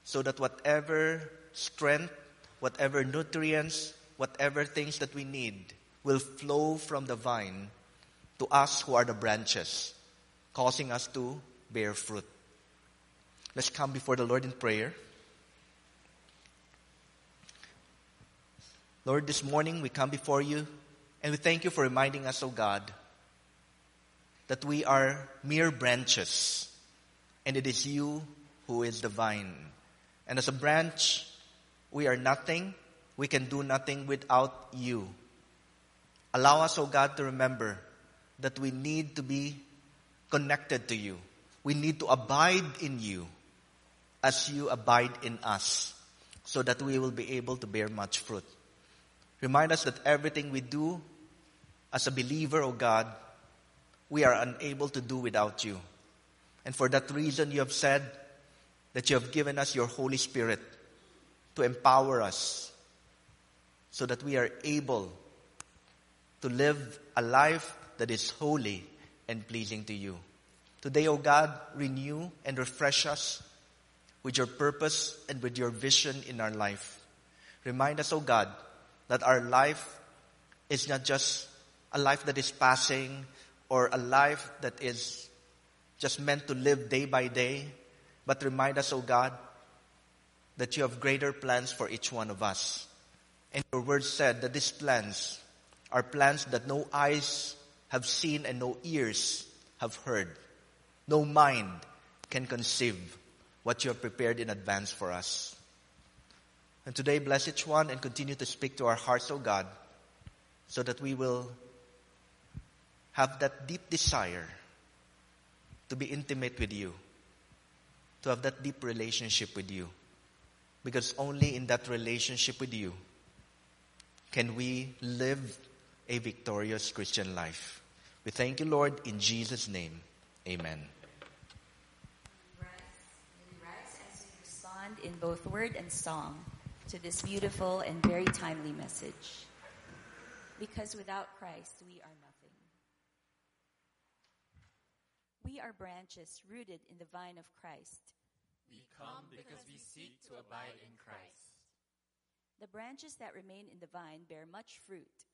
So that whatever strength, whatever nutrients, whatever things that we need will flow from the vine to us who are the branches, causing us to bear fruit. Let's come before the Lord in prayer. Lord, this morning we come before you and we thank you for reminding us, O oh God, that we are mere branches and it is you who is the vine. And as a branch, we are nothing. We can do nothing without you. Allow us, O oh God, to remember that we need to be connected to you. We need to abide in you as you abide in us so that we will be able to bear much fruit. Remind us that everything we do as a believer, O oh God, we are unable to do without you. And for that reason, you have said that you have given us your Holy Spirit to empower us so that we are able to live a life that is holy and pleasing to you. Today, O oh God, renew and refresh us with your purpose and with your vision in our life. Remind us, O oh God, that our life is not just a life that is passing or a life that is just meant to live day by day, but remind us, O oh God, that you have greater plans for each one of us. And your word said that these plans are plans that no eyes have seen and no ears have heard. No mind can conceive what you have prepared in advance for us. And today, bless each one and continue to speak to our hearts, O oh God, so that we will have that deep desire to be intimate with you, to have that deep relationship with you. Because only in that relationship with you can we live a victorious Christian life. We thank you, Lord, in Jesus' name. Amen. Rise as we respond in both word and song to this beautiful and very timely message. Because without Christ, we are nothing. We are branches rooted in the vine of Christ. We come because we seek to abide in Christ. The branches that remain in the vine bear much fruit.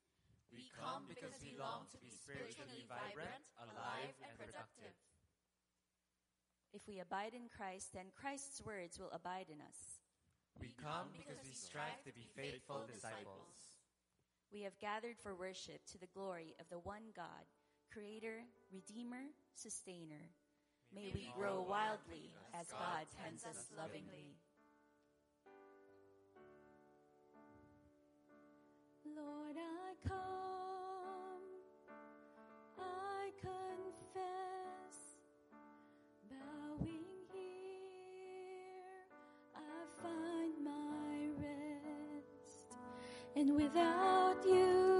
We come because we long to be spiritually vibrant, alive, and productive. If we abide in Christ, then Christ's words will abide in us. We come because we strive to be faithful disciples. We have gathered for worship to the glory of the one God Creator, Redeemer, Sustainer. May we grow wildly as God tends us lovingly. Lord, I come, I confess, bowing here, I find my rest, and without you,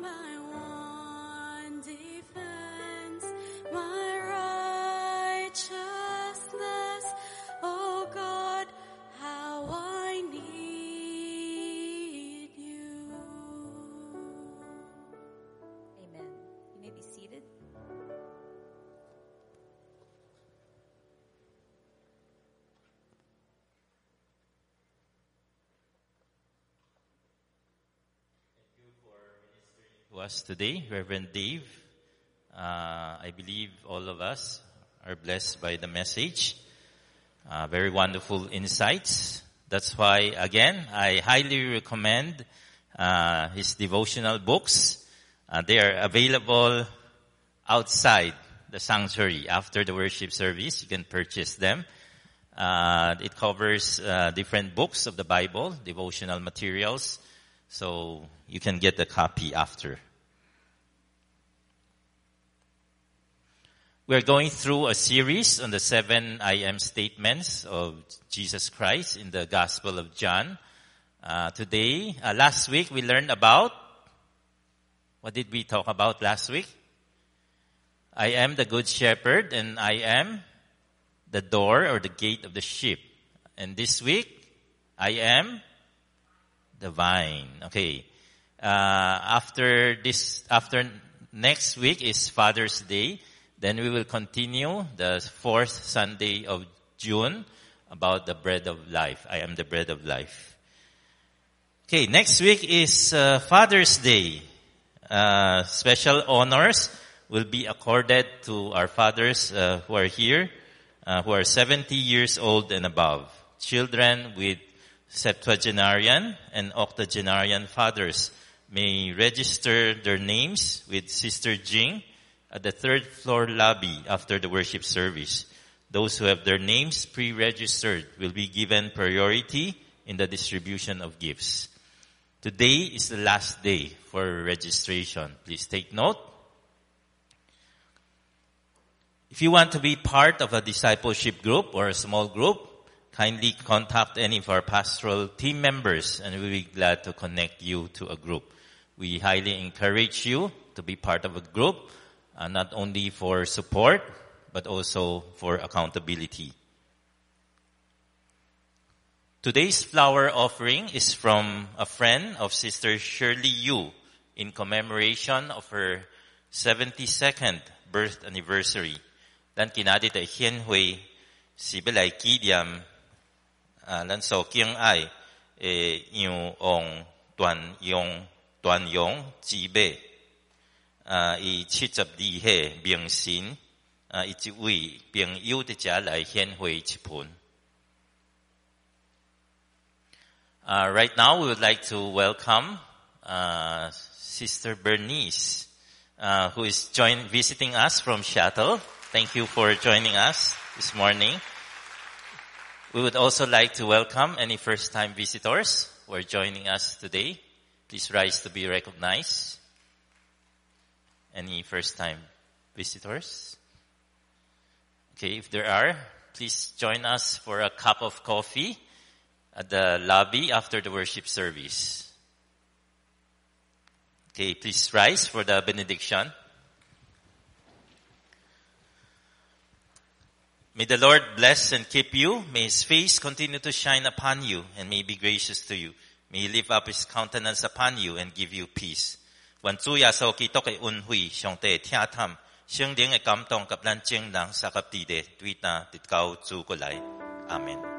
my us today, Reverend Dave. Uh, I believe all of us are blessed by the message. Uh, very wonderful insights. That's why, again, I highly recommend uh, his devotional books. Uh, they are available outside the sanctuary after the worship service. You can purchase them. Uh, it covers uh, different books of the Bible, devotional materials. So you can get the copy after. We're going through a series on the seven I am statements of Jesus Christ in the Gospel of John. Uh, today, uh, last week we learned about, what did we talk about last week? I am the good shepherd and I am the door or the gate of the sheep. And this week, I am the vine. Okay. Uh, after this, after next week is Father's Day. Then we will continue the fourth Sunday of June about the bread of life. I am the bread of life. Okay, next week is uh, Father's Day. Uh, special honors will be accorded to our fathers uh, who are here, uh, who are 70 years old and above. Children with septuagenarian and octogenarian fathers may register their names with Sister Jing at the third floor lobby after the worship service. Those who have their names pre-registered will be given priority in the distribution of gifts. Today is the last day for registration. Please take note. If you want to be part of a discipleship group or a small group, kindly contact any of our pastoral team members and we'll be glad to connect you to a group. We highly encourage you to be part of a group, uh, not only for support, but also for accountability. Today's flower offering is from a friend of Sister Shirley Yu in commemoration of her 72nd birth anniversary. Lan kinadi ta hien hui si belai ki diam uh, lan so kieng ai eh, e yung ong tuan yong tuan yong ji bei. 啊，以七十二岁名神啊，以一位朋友的家来献会一盆。Uh, right now, we would like to welcome uh, Sister Bernice, uh, who is join, visiting us from Seattle. Thank you for joining us this morning. We would also like to welcome any first-time visitors who are joining us today. Please rise to be recognized. Any first-time visitors? Okay, if there are, please join us for a cup of coffee at the lobby after the worship service. Okay, please rise for the benediction. May the Lord bless and keep you. May His face continue to shine upon you and may be gracious to you. May He lift up His countenance upon you and give you peace. 愿主耶稣基督的恩惠、上帝的听探、心灵的感动，甲咱众人撒合地的对答，得到主过来。阿门。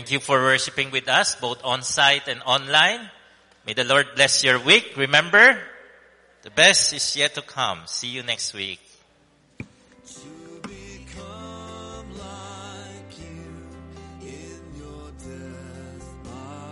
Thank you for worshiping with us, both on site and online. May the Lord bless your week. Remember, the best is yet to come. See you next week.